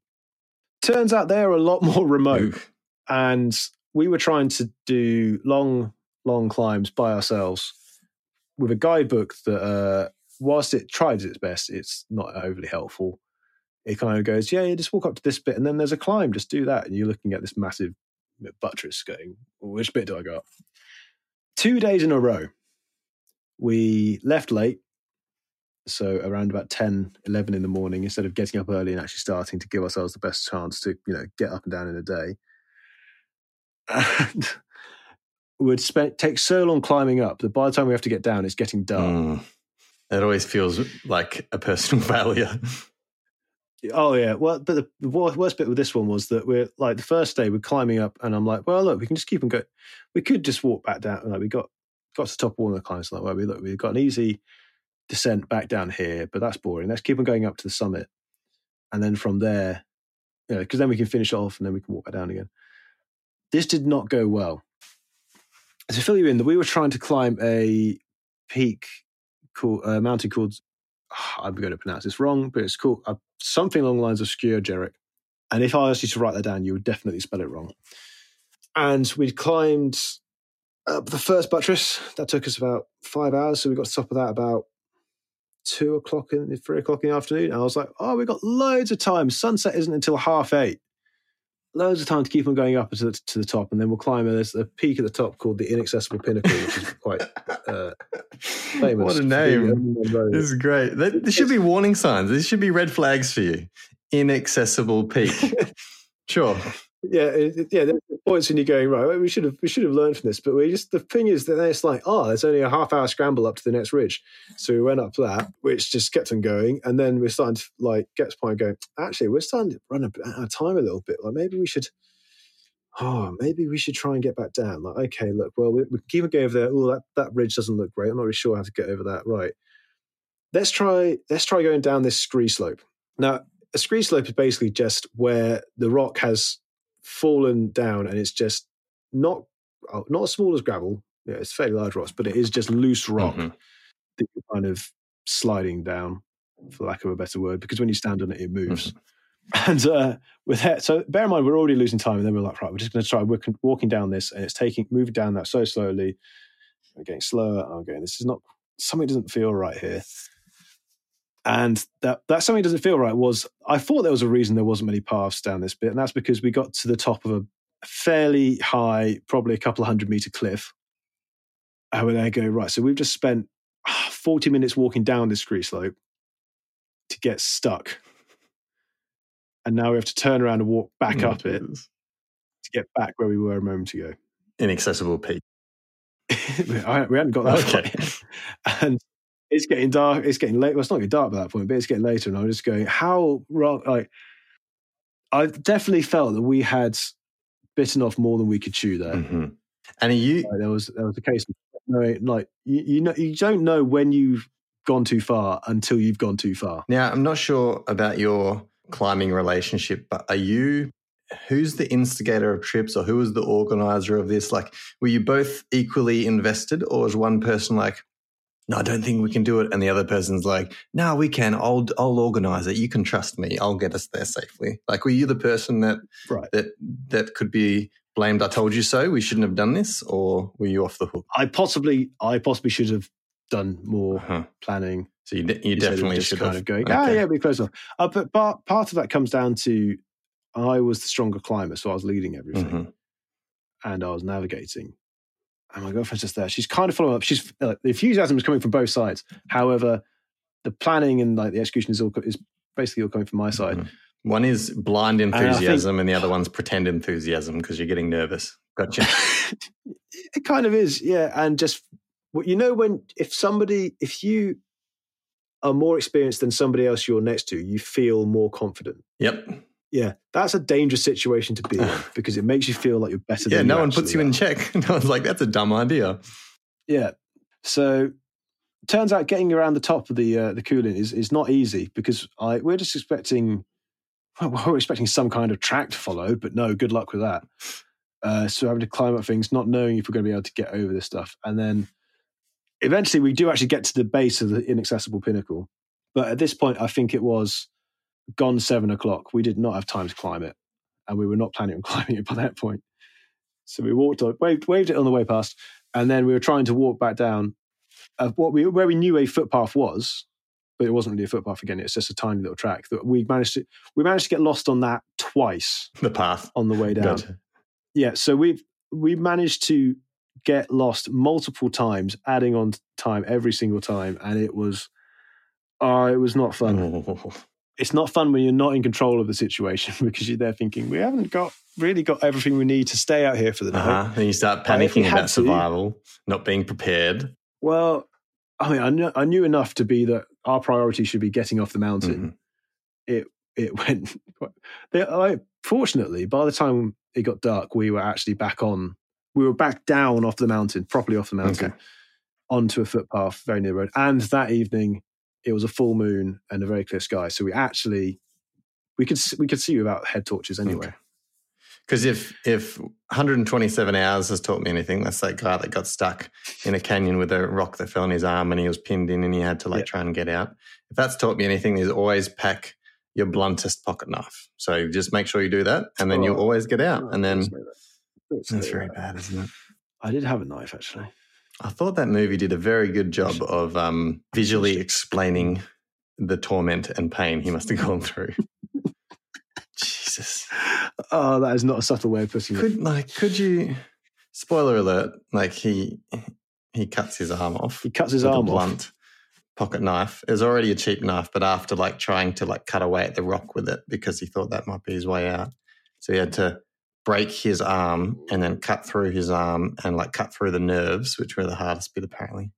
Turns out they're a lot more remote and we were trying to do long, long climbs by ourselves with a guidebook that, uh, whilst it tries its best, it's not overly helpful. It kind of goes, yeah, you just walk up to this bit, and then there's a climb, just do that, and you're looking at this massive buttress, going, which bit do I go up? Two days in a row, we left late. So around about 10, 11 in the morning, instead of getting up early and actually starting to give ourselves the best chance to, you know, get up and down in a day. And would spend take so long climbing up that by the time we have to get down, it's getting dark. Mm. It always feels like a personal failure. Oh yeah, well, but the, worst bit with this one was that we're like the first day we're climbing up, and I'm like, well, look, we can just keep on going. We could just walk back down. Like we got got to the top of one of the climbs. Like, well, we look, we've got an easy descent back down here, but that's boring. Let's keep on going up to the summit, and then from there, you know, because then we can finish off, and then we can walk back down again. This did not go well. To fill you in, that we were trying to climb a peak called a mountain called I'm going to pronounce this wrong, but it's called uh, something along the lines of Skjerdjerek. And if I asked you to write that down, you would definitely spell it wrong. And we'd climbed up the first buttress. That took us about five hours. So we got to the top of that about two o'clock in three o'clock in the afternoon. And I was like, oh, we've got loads of time. Sunset isn't until half eight. Loads of time to keep on going up to the, to the top, and then we'll climb. And there's a peak at the top called the Inaccessible Pinnacle, which is quite uh, famous. What a name. being on the road. This is great. There there should be warning signs. These should be red flags for you. Inaccessible peak. sure. Yeah, it, yeah. There's points when you're going right. We should have we should have learned from this, but we just the thing is that it's like, oh, there's only a half hour scramble up to the next ridge, so we went up that, which just kept on going, and then we're starting to like get to point going. Actually, we're starting to run out of time a little bit. Like maybe we should. Oh, maybe we should try and get back down. Like, okay, look, well, we, we keep going over there. Oh, that, that ridge doesn't look great. I'm not really sure how to get over that. Right. Let's try. Let's try going down this scree slope. Now, a scree slope is basically just where the rock has fallen down and it's just not oh, not as small as gravel. Yeah, it's fairly large rocks, but it is just loose rock Mhm. that you're kind of sliding down, for lack of a better word, because when you stand on it, it moves. And uh, with that, so bear in mind we're already losing time, and then we're like, right, we're just going to try walking, walking down this, and it's taking moving down that so slowly. We're getting slower. I'm going. This is not something doesn't feel right here. And that that something doesn't feel right was I thought there was a reason there wasn't many paths down this bit, and that's because we got to the top of a fairly high, probably a couple of hundred meter cliff. And we're there going, right, so we've just spent ah, 40 minutes walking down this scree slope to get stuck. And now we have to turn around and walk back Oh, up it to get back where we were a moment ago. Inaccessible peak. We hadn't got that Okay. And it's getting dark. It's getting late. Well, it's not getting dark by that point, but it's getting later. And I'm just going, how wrong? Like, I definitely felt that we had bitten off more than we could chew there. Mhm. And are you Like, there was there was a case of knowing, like you, you know you don't know when you've gone too far until you've gone too far. now? I'm not sure about your climbing relationship, but are you? Who's the instigator of trips, or who was the organizer of this? Like, were you both equally invested, or was one person like, "No, I don't think we can do it," and the other person's like, "No, we can. I'll I'll organize it. You can trust me. I'll get us there safely." Like, were you the person that Right. that that could be blamed? I told you so. We shouldn't have done this, or were you off the hook? I possibly I possibly should have done more Uh-huh. planning. So you, de- you definitely just should kind have of going, Okay. ah, yeah, we close off. Uh, but part, part of that comes down to I was the stronger climber, so I was leading everything Mhm. and I was navigating. And my girlfriend's just there. She's kind of following up. She's uh, the enthusiasm is coming from both sides. However, the planning and like the execution is all is basically all coming from my side. Mhm. One is blind I think- enthusiasm, and the other one's pretend enthusiasm because you're getting nervous. Gotcha. it kind of is, yeah. And just well, you know when if somebody if you are more experienced than somebody else you're next to, you feel more confident. yep. Yeah, that's a dangerous situation to be in because it makes you feel like you're better. Yeah, than no one puts you actually in check. No one's like, that's a dumb idea. Yeah. So turns out getting around the top of the uh, the Cuillin is is not easy because I we're just expecting well, we're expecting some kind of track to follow, but no, good luck with that. Uh, so having to climb up things, not knowing if we're going to be able to get over this stuff, and then eventually we do actually get to the base of the inaccessible pinnacle. But at this point, I think it was gone seven o'clock. We did not have time to climb it, and we were not planning on climbing it by that point. So we walked, on, waved, waved it on the way past, and then we were trying to walk back down uh, what we where we knew a footpath was, but it wasn't really a footpath again. It's just a tiny little track that we managed to we managed to get lost on that twice The path. on the way down. Gotcha. Yeah, so we've we managed to get lost multiple times, adding on time every single time, and it was Oh, it was not fun. Oh. It's not fun when you're not in control of the situation because you're there thinking we haven't got really got everything we need to stay out here for the night. Uh-huh. Then you start Like, if we panicking about to- survival, not being prepared. Well, I mean, I knew, I knew enough to be that our priority should be getting off the mountain. Mhm. It went. They, I, fortunately, by the time it got dark, we were actually back on. We were back down off the mountain, properly off the mountain, Okay. onto a footpath very near the road. And that evening, it was a full moon and a very clear sky, so we actually we could we could see without head torches anyway. Okay. Because if if 127 hours has taught me anything, that's that guy that got stuck in a canyon with a rock that fell on his arm and he was pinned in and he had to like Yeah. try and get out. If that's taught me anything, is always pack your bluntest pocket knife. So just make sure you do that, and then you'll Oh. always get out. Oh, And then don't say that. Don't say that's very bad, isn't it? I did have a knife actually. I thought that movie did a very good job of um, visually explaining the torment and pain he must have gone through. Jesus. Oh, that is not a subtle way of putting it. Could like could you spoiler alert, like he he cuts his arm off He cuts his with a arm off. blunt pocket knife. It was already a cheap knife, but after like trying to like cut away at the rock with it because he thought that might be his way out. So he had to break his arm and then cut through his arm and like cut through the nerves, which were the hardest bit apparently.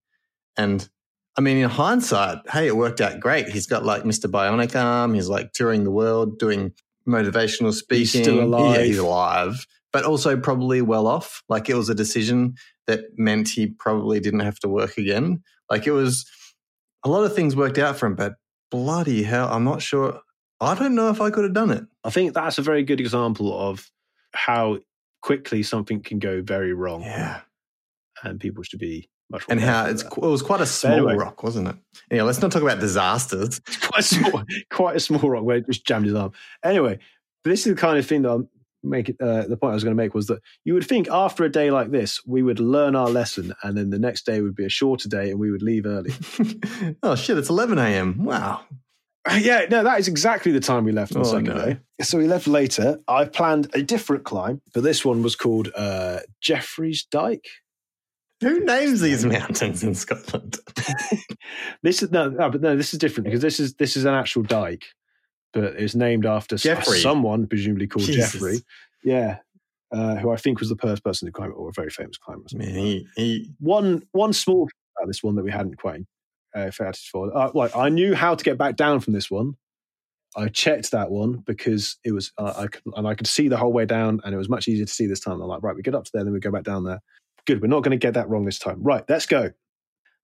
And I mean, in hindsight, hey, it worked out great. He's got like Mr. Bionic Arm. He's like touring the world doing motivational speaking. still alive. Yeah, he's alive, but also probably well off. Like it was a decision that meant he probably didn't have to work again. Like it was a lot of things worked out for him, but bloody hell, I'm not sure. I don't know if I could have done it. I think that's a very good example of how quickly something can go very wrong, Yeah. and people should be much. More And how it's it was quite a small anyway. rock, wasn't it? Yeah, let's not talk about disasters. quite a small, quite a small rock where it just jammed his arm. Anyway, but this is the kind of thing that I'm making. Uh, the point I was going to make was that you would think after a day like this, we would learn our lesson, and then the next day would be a shorter day, and we would leave early. oh shit, it's 11 a.m. Wow. yeah, no, that is exactly the time we left on Oh, no. So we left later. I planned a different climb, but this one was called uh, Jeffrey's Dyke. Who names these mountains in Scotland? This is no, no, but no, this is different because this is this is an actual dike, but it's named after Jeffrey. someone presumably called Jesus. Jeffrey. Yeah, uh, who I think was the first person to climb it, or a very famous climber. Man, he, he, One one small thing about this one that we hadn't quite uh, for. Uh, like I knew how to get back down from this one. I checked that one because it was uh, I could and I could see the whole way down, and it was much easier to see this time. I'm like, right, we get up to there, then we go back down there. Good, we're not going to get that wrong this time. Right, let's go.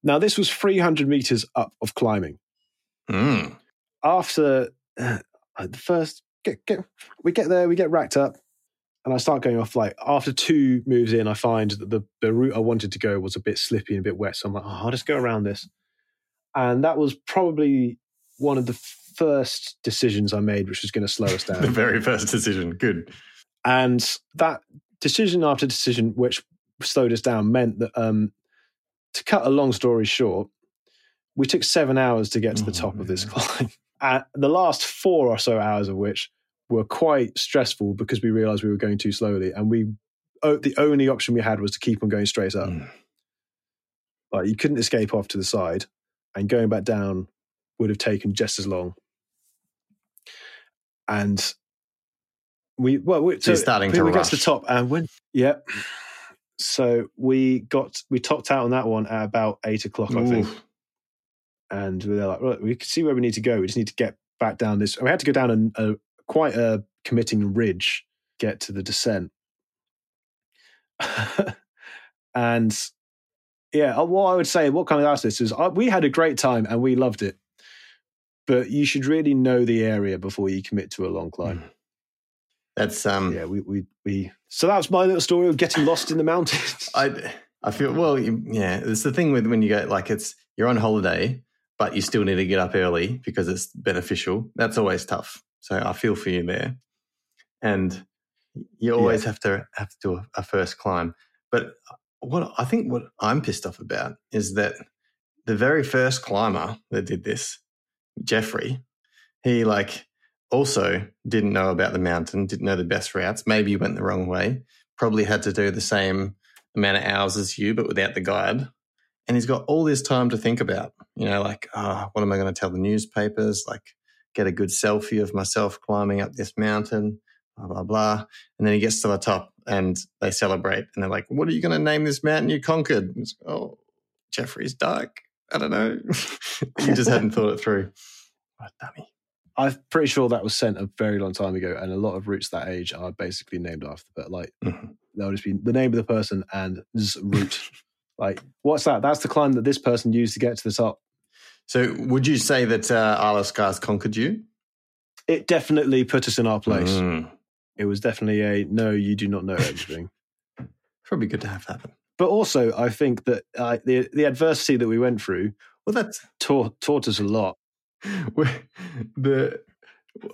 Now this was 300 meters up of climbing. mm, After uh, the first, get, get, we get there, we get racked up, and I start going off. Like after two moves in, I find that the the route I wanted to go was a bit slippy and a bit wet. So I'm like, oh, I'll just go around this. And that was probably one of the first decisions I made, which was going to slow us down. the very first decision. Good. and that decision after decision, which slowed us down, meant that um, to cut a long story short, we took seven hours to get to the Oh, top of this climb. And the last four or so hours of which were quite stressful because we realized we were going too slowly. And we, oh, the only option we had was to keep on going straight up. Mm. Like you couldn't escape off to the side, and going back down would have taken just as long. And we well, we, So starting we, to we got to the top, and when yeah, so we got we topped out on that one at about eight o'clock, I think, and we were like, right, we can see where we need to go. We just need to get back down this. We had to go down a, a quite a committing ridge, get to the descent, and yeah, uh, what I would say, what kind of asked this is, uh, we had a great time and we loved it, but you should really know the area before you commit to a long climb. That's um. Yeah, we we we. So that was my little story of getting lost in the mountains. I I feel well. you- Yeah, it's the thing with when you go like it's you're on holiday, but you still need to get up early because it's beneficial. That's always tough. So I feel for you there, and you always have to have to do a, a first climb. But what I think what I'm pissed off about is that the very first climber that did this, Jeffrey, he like also didn't know about the mountain, didn't know the best routes. Maybe went the wrong way. Probably had to do the same amount of hours as you, but without the guide. And he's got all this time to think about. You know, like, oh, what am I going to tell the newspapers? Like, get a good selfie of myself climbing up this mountain, blah, blah, blah. And then he gets to the top and they celebrate. And they're like, what are you going to name this mountain you conquered? Like, oh, Jeffrey's Dyke. I don't know. you just hadn't thought it through. What a dummy. I'm pretty sure that was sent a very long time ago, and a lot of routes that age are basically named after. But like, Mhm. they'll just be the name of the person and z route. like, what's that? That's the climb that this person used to get to the top. So, would you say that uh, Isle Scars conquered you? It definitely put us in our place. Mm. It was definitely a no, you do not know everything. Probably good to have that. but also, I think that uh, the the adversity that we went through Well, that taught taught us a lot. the.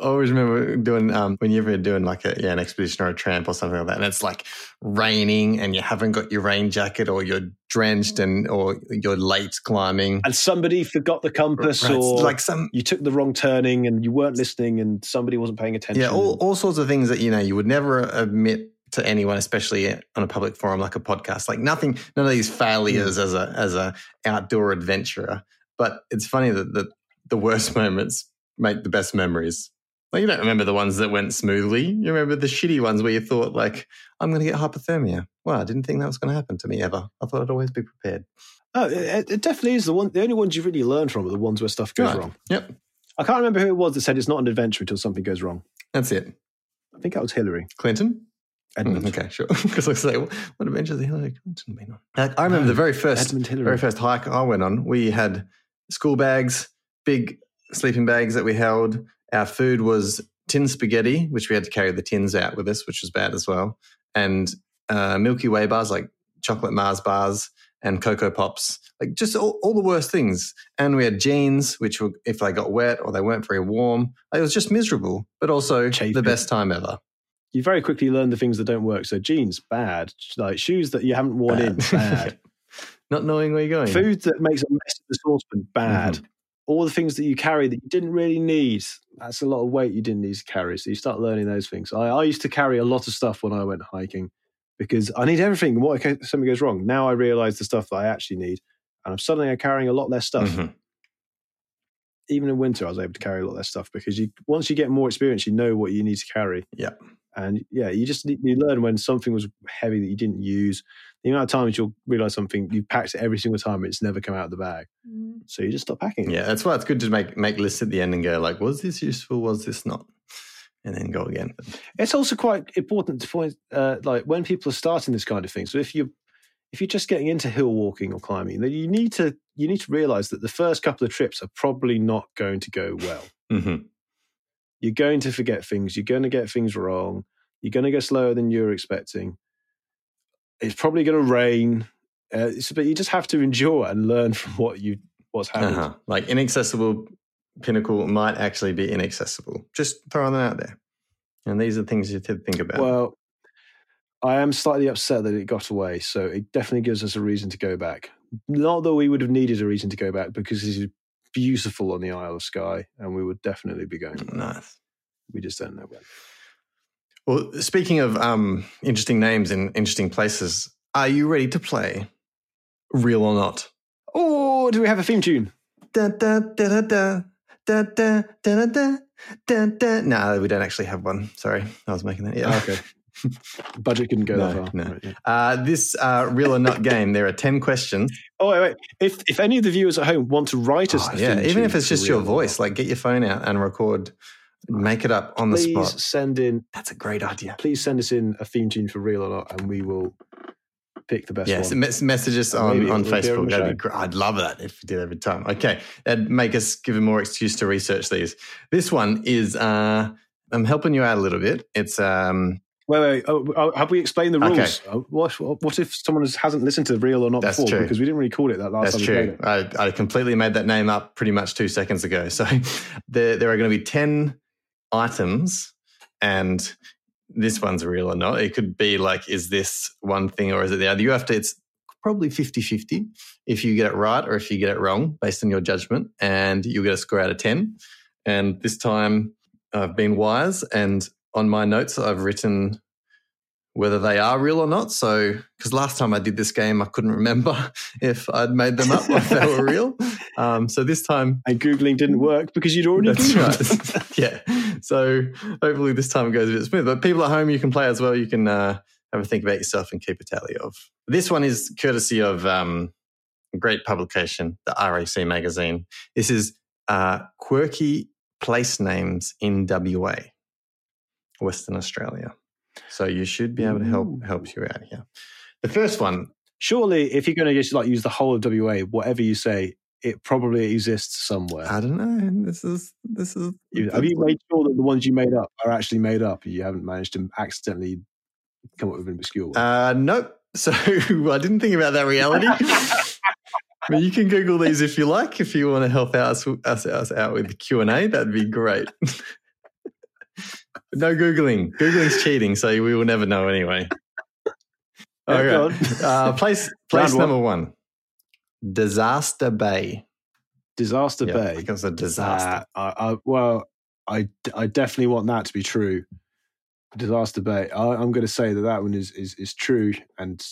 I always remember doing um, when you're doing like a yeah an expedition or a tramp or something like that, and it's like raining and you haven't got your rain jacket or you're drenched and or you're late climbing. And somebody forgot the compass, Right, or like some you took the wrong turning and you weren't listening, and somebody wasn't paying attention. yeah all, all sorts of things that you know you would never admit to anyone, especially on a public forum like a podcast. Like nothing, none of these failures as a as a outdoor adventurer. But it's funny that the the worst moments make the best memories. Like you don't remember the ones that went smoothly. You remember the shitty ones where you thought like, I'm going to get hypothermia. Well, I didn't think that was going to happen to me ever. I thought I'd always be prepared. Oh, it, it definitely is the one. The only ones you really learn from are the ones where stuff goes Right. wrong. Yep, I can't remember who it was that said it's not an adventure until something goes wrong. that's it. I think that was Hillary. Clinton. Edmund. Mm, okay, sure. Because I was like, what adventures has Hillary Clinton been on? Like, I remember the very first very first hike I went on, we had school bags, big sleeping bags that we held. Our food was tin spaghetti, which we had to carry the tins out with us, which was bad as well, and uh, Milky Way bars like chocolate Mars bars and Cocoa Pops, like just all, all the worst things. And we had jeans, which were, if they got wet or they weren't very warm, it was just miserable, but also Chafing. the best time ever. You very quickly learn the things that don't work. So jeans, bad. Like shoes that you haven't worn in, bad. Not knowing where you're going. Food that makes a mess of the saucepan, bad. Mm-hmm. All the things that you carry that you didn't really need. That's a lot of weight you didn't need to carry. So you start learning those things. I, I used to carry a lot of stuff when I went hiking because I need everything. What if something goes wrong? Now I realize the stuff that I actually need, and I'm suddenly carrying a lot less stuff. Mhm. Even in winter, I was able to carry a lot less stuff because you once you get more experience, you know what you need to carry. Yeah. and yeah, you just you learn when something was heavy that you didn't use. The amount of times you'll realize something you packed it every single time, it's never come out of the bag. So you just stop packing. Yeah, that's why it's good to make make lists at the end and go like, was this useful? Was this not? And then go again. It's also quite important to point, uh, like when people are starting this kind of thing. So if you if you're just getting into hill walking or climbing, then you need to you need to realize that the first couple of trips are probably not going to go well. hmm You're going to forget things. You're going to get things wrong. You're going to go slower than you're expecting. It's probably going to rain, uh, but you just have to endure and learn from what you what's happened. Uh-huh. Like inaccessible pinnacle might actually be inaccessible. Just throwing them out there. And these are things you to think about. Well, I am slightly upset that it got away. So it definitely gives us a reason to go back. Not that we would have needed a reason to go back because this is beautiful on the Isle of Skye, and we would definitely be going. back. nice. We just don't know when. Well, speaking of um, interesting names in interesting places, are you ready to play Real or Not? Oh, do we have a theme tune? Da, da, da, da, da. Da, da, da, da, da, da, da. No, we don't actually have one. Sorry, I was making that. Yeah. Okay. Budget couldn't go No, that far. no. Right, yeah. Uh, this uh, Real or Not game, there are 10 questions. Oh wait, wait. If if any of the viewers at home want to write us, Oh, yeah, even if it's just your voice, like get your phone out and record, make it up on the please spot. send in. That's a great idea. Please send us in a theme tune for real or not, and we will pick the best Yes, one. mes- message us on, on Facebook. That'd be great. I'd love that if you did every time. Okay, that'd make us give a more excuse to research these. This one is, uh, I'm helping you out a little bit. It's, um, Wait, wait. Oh, oh, have we explained the rules? Uh, What, what if someone has- hasn't listened to real or not That's before? true. Because we didn't really call it that last That's time we true. I, I completely made that name up pretty much two seconds ago. So there, there are going to be 10 items, and this one's real or not. It could be like, is this one thing or is it the other? You have to, it's probably 50 50 if you get it right or if you get it wrong based on your judgment, and you'll get a score out of 10. And this time I've been wise, and on my notes, I've written whether they are real or not. So, because last time I did this game, I couldn't remember if I'd made them up or if they were real. Um, so this time, And Googling didn't work because you'd already that's right. yeah. So hopefully this time it goes a bit smooth. But people at home, you can play as well. You can uh, have a think about yourself and keep a tally of. This one is courtesy of um, a great publication, the RAC magazine. This is uh, quirky place names in WA, Western Australia. So you should be able to help help you out here. The first one, Surely, if you're going to just like use the whole of WA, whatever you say, it probably exists somewhere. I don't know. This is this is. You- have you made sure that the ones you made up are actually made up? You haven't managed to accidentally come up with an obscure one. Uh, nope. So I didn't think about that reality. but you can Google these if you like. If you want to help us us, us out with Q and A, that'd be great. no googling. Googling's cheating, so we will never know anyway. Oh, Okay. on. Uh, place place Round one. number one. Disaster Bay. Disaster Yeah, Bay. Because a disaster. Uh, I, I, well, I, I definitely want that to be true. Disaster Bay. I, I'm going to say that that one is is, is true, and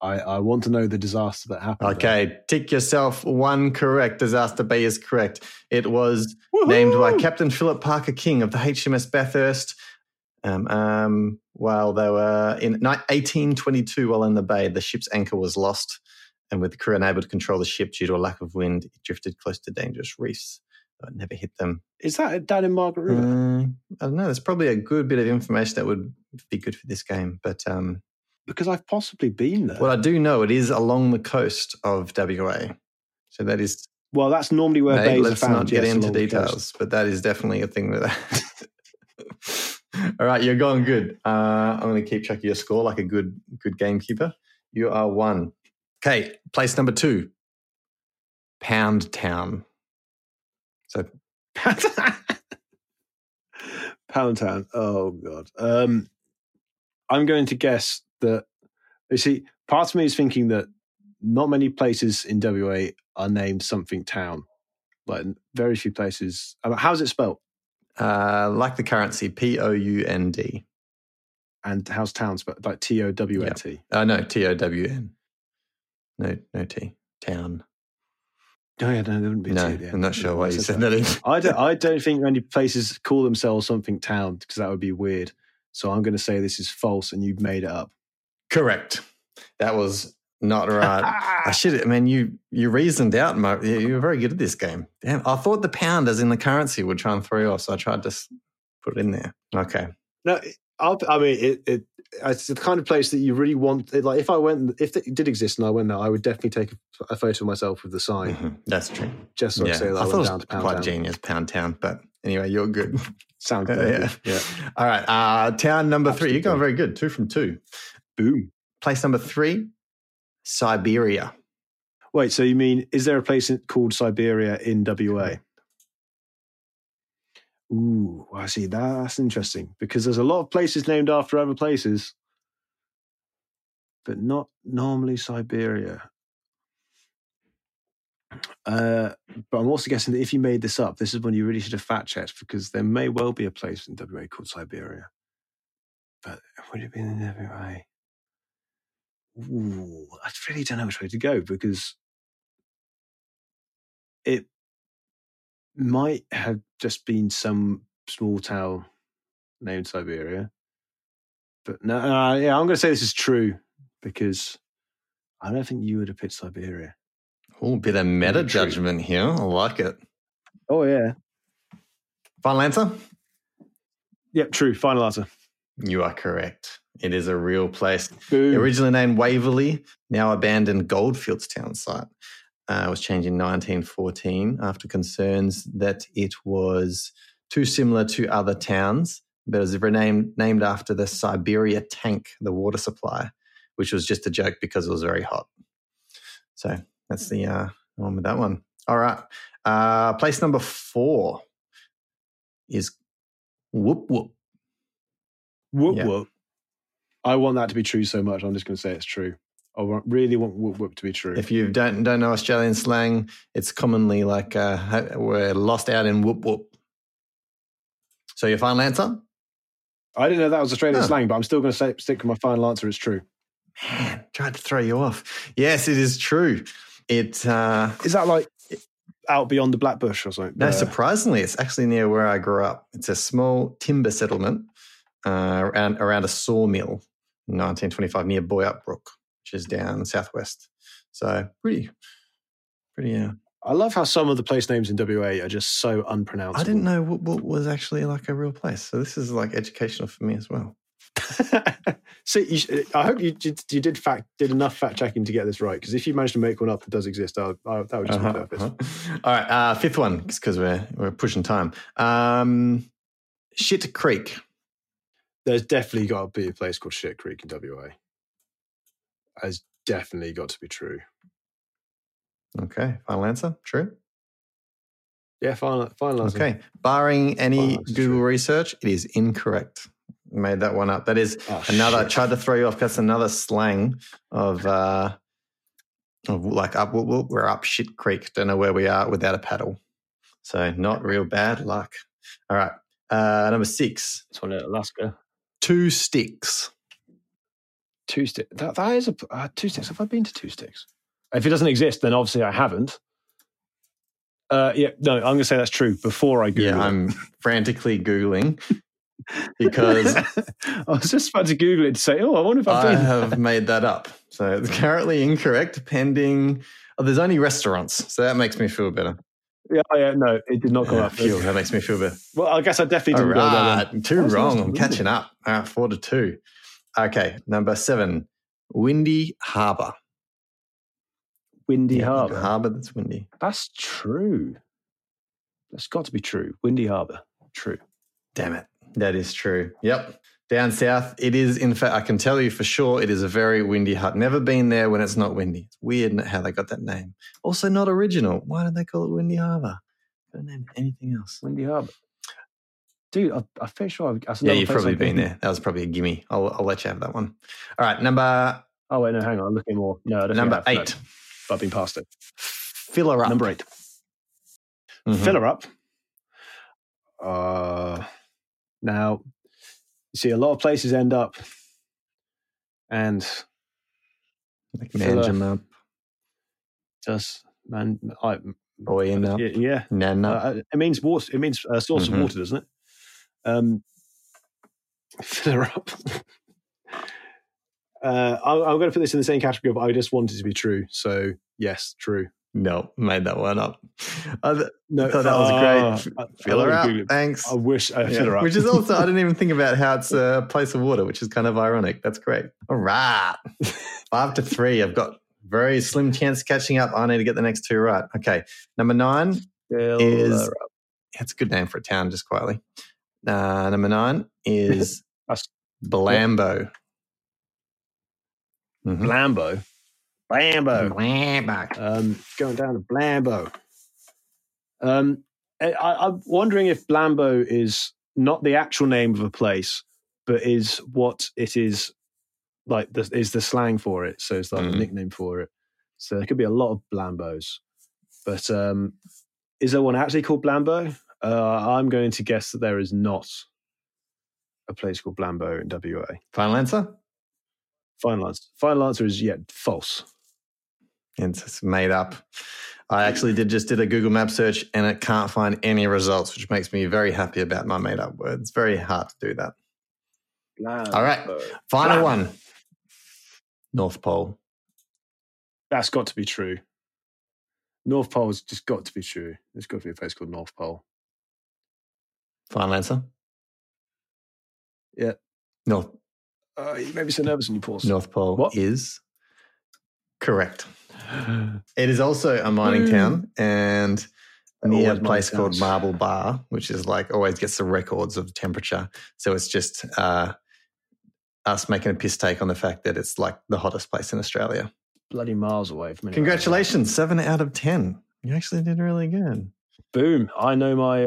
I, I want to know the disaster that happened. there. Okay, tick yourself one correct. Disaster Bay is correct. It was named by Captain Philip Parker King of the HMS Bathurst. Um, um, while they were in 1822, while in the bay, the ship's anchor was lost, and with the crew unable to control the ship due to a lack of wind, it drifted close to dangerous reefs. But never hit them. Is that down in Margaret River? Uh, I don't know. There's probably a good bit of information that would be good for this game. But um, Because I've possibly been there. Well, I do know, it is along the coast of WA. So that is well, that's normally where bays are let's found. not get yes, into the coast. details, but that is definitely a thing with that. All right, you're going good. Uh, I'm going to keep track of your score like a good good gamekeeper. You are one. Okay, place number two. Pound Town. So Pound Town. Oh god. Um, I'm going to guess that. You see, part of me is thinking that not many places in WA are named something town. Like very few places. How's it spelled? uh, like the currency, P O U N D. And how's town spelled? Like T O W N T. Uh, no, T O W N. No, no T. Town. Oh yeah, no, there wouldn't be No, T at. I'm not sure why you said said that. that. I don't. I don't think many places call themselves something town because that would be weird. So I'm going to say this is false, and you've made it up. Correct. That was not right. I should. I mean, you you reasoned out. Mo. You were very good at this game. Damn, I thought the pound as in the currency would try and throw you off, so I tried to put it in there. Okay. No, I'll, I mean, it, it, it's the kind of place that you really want. it- Like, if I went, if it did exist and I went there, I would definitely take a, a photo of myself with the sign, Mhm. That's true. just so I say that I, I thought it was quite Town. genius, Pound Town. But anyway, you're good. Sound good. Yeah. All right. Uh, town number three. You're going very good. Two from two. Boom. Place number three, Siberia. Wait, so you mean is there a place called Siberia in WA? Ooh, I see. That's interesting because there's a lot of places named after other places, but not normally Siberia. Uh, but I'm also guessing that if you made this up, this is when you really should have fact checked because there may well be a place in WA called Siberia. But would it be in WA? Ooh, I really don't know which way to go because it might have just been some small town named Siberia. But no, uh, yeah, I'm going to say this is true because I don't think you would have picked Siberia. Oh, bit of meta judgment here. I like it. Oh yeah, Final answer? yep, true. Final answer. You are correct. It is a real place. Boom. Originally named Waverley, now abandoned Goldfields town site. Uh, it was changed in 1914 after concerns that it was too similar to other towns, but it was renamed, named after the Siberia tank, the water supply, which was just a joke because it was very hot. So that's the uh, one with that one. All right. Uh, place number four is Whoop Whoop. Whoop Yeah. whoop. I want that to be true so much. I'm just going to say it's true. I want, really want whoop whoop to be true. If you don't don't know Australian slang, it's commonly like uh, we're lost out in whoop whoop. So your final answer? I didn't know that was Australian Oh. slang, but I'm still going to say stick with my final answer. It's true. Man, tried to throw you off. Yes, it is true. It uh, Is that like out beyond the Black Bush or something. No, surprisingly, it's actually near where I grew up. It's a small timber settlement uh, around around a sawmill 1925 near Boyup Brook, which is down southwest. So pretty, pretty. yeah. I love how some of the place names in WA are just so unpronounceable. I didn't know what, what was actually like a real place. So this is like educational for me as well. See, you, I hope you did, you did fact did enough fact checking to get this right. Because if you managed to make one up that does exist, I, I, that would just Uh-huh, be purpose. uh-huh. All right, uh, fifth one because we're we're pushing time. Um, Shit Creek. There's definitely got to be a place called Shit Creek in WA. Has definitely got to be true. Okay, final answer. True. Yeah, final, final answer. Okay, barring any Google true. research, it is incorrect. Made that one up. That is Oh, another. shit. Tried to throw you off. That's another slang of uh, of like up. We're we're up shit creek. Don't know where we are without a paddle. So not real bad luck. All right, uh, number six. It's one in Alaska. Two sticks. Two sticks. That, that is a uh, two sticks. Have I been to two sticks? If it doesn't exist, then obviously I haven't. Uh, yeah, no, I'm going to say that's true before I Google Yeah. I'm frantically googling because I was just about to Google it to say, oh, I wonder if I've I been. have made that up. So it's currently incorrect. Pending. Oh, there's only restaurants, so that makes me feel better. Yeah, oh, yeah, no, it did not come Yeah, up. phew, that makes me feel better. Well, I guess I definitely didn't go there. then. right, two wrong. I'm catching up. All right, four to two. Okay, number seven, Windy Harbour. Windy Yeah, Harbour. Harbour that's windy. That's true. That's got to be true. Windy Harbour. True. Damn it, that is true. Yep. Down south, it is. In fact, I can tell you for sure, it is a very windy hut. Never been there when it's not windy. It's weird how they got that name. Also, not original. Why did they call it Windy Harbour? Named it anything else. Windy Harbour. Dude, I, I'm pretty sure I've, That's yeah, you've probably I've been there. That was probably a gimme. I'll, I'll let you have that one. All right, number Oh, wait, no, hang on. I'm looking more. No, don't number eight, No, I've been past it. filler up. Number 8 Mhm. Fill her up. Uh, now, you see, a lot of places end up and Like. Manjum up, just, man, I, boy in up, yeah, yeah. Uh, it means water. It means a source Mhm. of water, doesn't it? Um, fill her up. uh, I'm, I'm going to put this in the same category of I just want it to be true. So yes, true. No, made that one up. I th- No, thought that was great. I- I Filler up. Thanks. I wish I Yeah, fill her up. Which is also, I didn't even think about how it's a place of water, which is kind of ironic. That's great. All right. Five to three. I've got very slim chance of catching up. I need to get the next two right. Okay. Number nine. Fill is- That's a good name for a town, just quietly. Uh, number nine is That's- Blambo. Mhm. Blambo. Blambo. Blambo. Um, going down to Blambo. Um, I, I'm wondering if Blambo is not the actual name of a place, but is what it is like. The, is the slang for it? So it's like Mm. the nickname for it. So there could be a lot of Blambos, but um, is there one actually called Blambo? Uh, I'm going to guess that there is not a place called Blambo in WA. Final answer? Final answer. Final answer is yeah, false. It's made up. I actually did just did a Google Map search and it can't find any results, which makes me very happy about my made up word. It's very hard to do that. All right. Final one. North Pole. That's got to be true. North Pole's just got to be true. There's got to be a place called North Pole. Final answer. Yeah. North Uh, you made me so nervous when you paused. North Pole What? is correct. It is also a mining Woo. town and near a place called towns. Marble Bar, which is like always gets the records of temperature. So it's just uh, us making a piss take on the fact that it's like the hottest place in Australia. Bloody miles away from it. Congratulations, seven out of ten. You actually did really good, Boom! I know my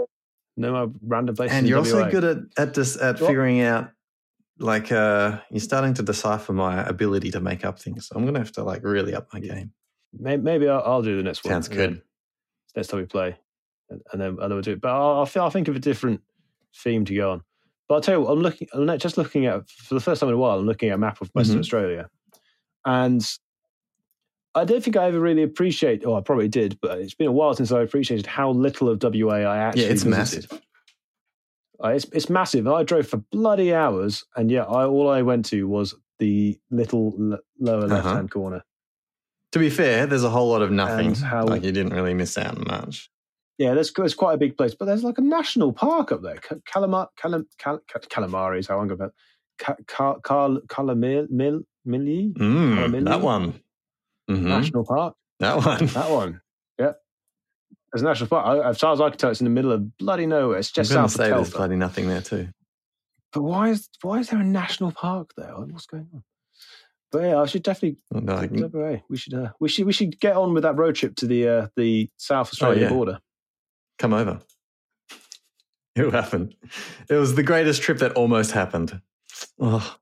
know my random places. and you're also good at at dis, at figuring out. Like uh, you're starting to decipher my ability to make up things. So I'm gonna have to like really up my game. May- Maybe I'll, I'll do the next one. Sounds good. Next time we play, and, and then and then we'll do it. But I'll, I'll, I'll think of a different theme to go on. But I'll tell you what, I'm looking. I'm just looking at for the first time in a while. I'm looking at a map of Western Mhm. Australia, and I don't think I ever really appreciate. Oh, I probably did, but it's been a while since I appreciated how little of WA I actually. Yeah, it's visited. massive. Uh, it's it's massive. I drove for bloody hours, and yeah, I all I went to was the little l- lower Uh-huh. left hand corner. To be fair, there's a whole lot of nothing. Like you didn't really miss out much. Yeah, there's there's quite a big place, but there's like a national park up there. Ca- Calamar, Calam, Cal, Cal, Calamari is how I'm going Cal, Cal, Calamil, Mil, Milli Mm, that one. Mhm, National Park. That one. That one. Yeah. There's a national park. I- As far as I can tell, it's in the middle of bloody nowhere. It's just south say of there's bloody nothing there too. But why is why is there a national park there? What's going on? But yeah, I should definitely No, like, WA. We should uh, we should we should get on with that road trip to the uh, the South Australian Oh, yeah. border. come over. It will happen. It was the greatest trip that almost happened. Oh,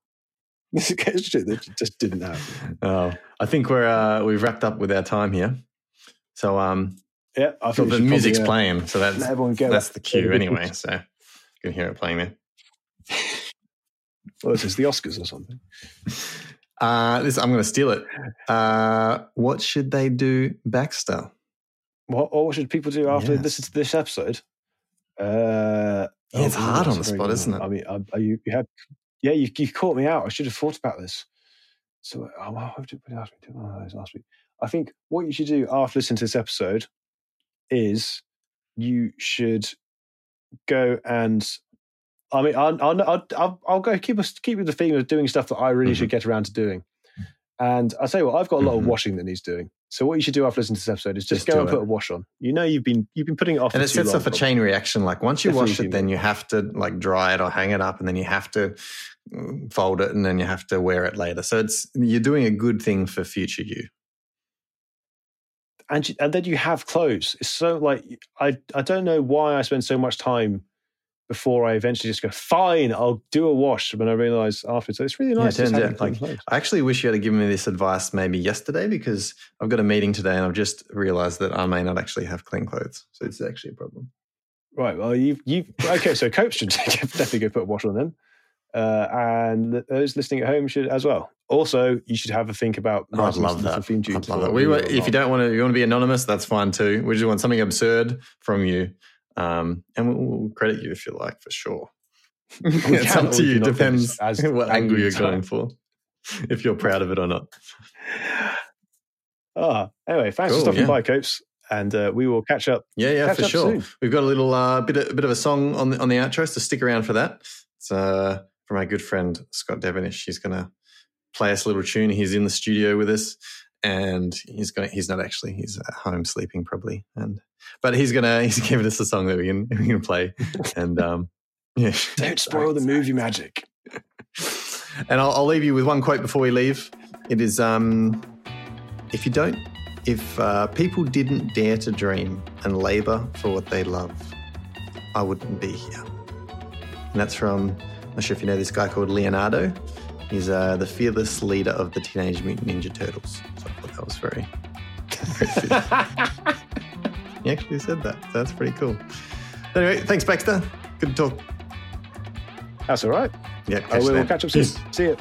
This is shit that just didn't happen. oh. I think we're uh, we've wrapped up with our time here. So um, Yeah, I think the music's probably, uh, playing. So that's everyone get that's the cue anyway. So you can hear it playing there. Well, this is the Oscars or something. Uh, this I'm going to steal it. Uh, what should they do, Baxter? What, or what should people do after Yes. to this episode? Uh, Yeah, it's hard on the that's a very spot, isn't it? I mean, are, are you, you had, yeah, you, you caught me out. I should have thought about this. So, oh, well, what did you ask me to do one of those last week? I think what you should do after listening to this episode is you should go and. I mean, I'll, I'll, I'll, I'll, go keep us keep with the theme of doing stuff that I really Mm-hmm. should get around to doing. And I say, what I've got a lot Mhm. of washing that needs doing. So what you should do after listening to this episode is just, Just go and it. put a wash on. You know you've been you've been putting it off, and for it sets off a chain reaction. Like once you Definitely wash it, then you have to like dry it or hang it up, and then you have to mm, fold it, and then you have to wear it later. So it's you're doing a good thing for future you. and and then you have clothes. It's so like I I don't know why I spend so much time before I eventually just go fine. I'll do a wash when I realise afterwards. So it's really Yeah, it nice. turns out, like, clothes. I actually wish you had given me this advice maybe yesterday because I've got a meeting today, and I've just realised that I may not actually have clean clothes. So it's actually a problem. right. Well, you've, you've okay? So Cope should definitely go put a wash on them, uh, and those listening at home should as well. Also, you should have a think about. I'd love that. Theme tunes I'd love that. We, were- if you don't want to, you want to be anonymous, that's fine too. We just want something absurd from you, um, and we'll, we'll credit you if you like, for sure. it's up to you. Depends as what angle you're going for. If you're proud of it or not. Ah, anyway, thanks Cool, for stopping yeah. by, Copes, and uh, we will catch up. Yeah, yeah, for sure. soon. We've got a little uh, bit of, bit of a song on the on the outro, so stick around for that. It's uh, from our good friend Scott Devonish. He's going to play us a little tune. He's in the studio with us, and he's going. He's not actually. He's at home sleeping probably, and but he's gonna he's giving us a song that we can we can play, and um, yeah. Don't spoil the movie magic. And I'll, I'll leave you with one quote before we leave. It is um, if you don't, if uh, people didn't dare to dream and labor for what they love, I wouldn't be here. And that's from, I'm not sure if you know this guy called Leonardo. He's uh, the fearless leader of the Teenage Mutant Ninja Turtles. So I thought that was very, very he actually said that. So that's pretty cool. Anyway, thanks, Baxter. Good to talk. That's all right. Yeah, oh, I catch you will then. catch up soon. Peace. See you.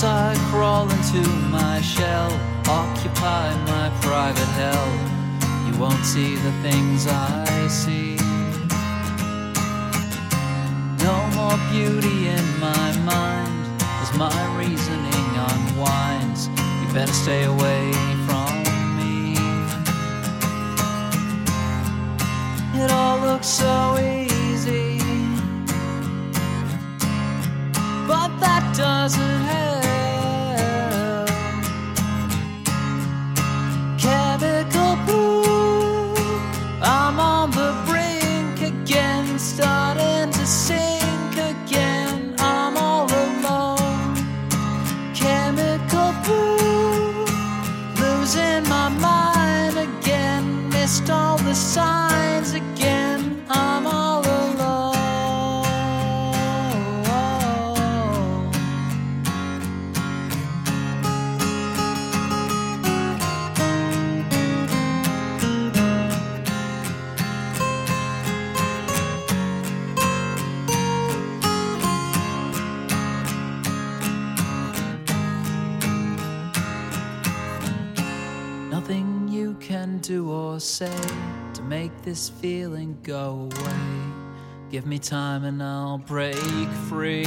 As I crawl into my shell, occupy my private hell, you won't see the things I see. No more beauty in my mind as my reasoning unwinds. You better stay away from me. It all looks so easy, but that doesn't help. Say to make this feeling go away. Give me time and I'll break free.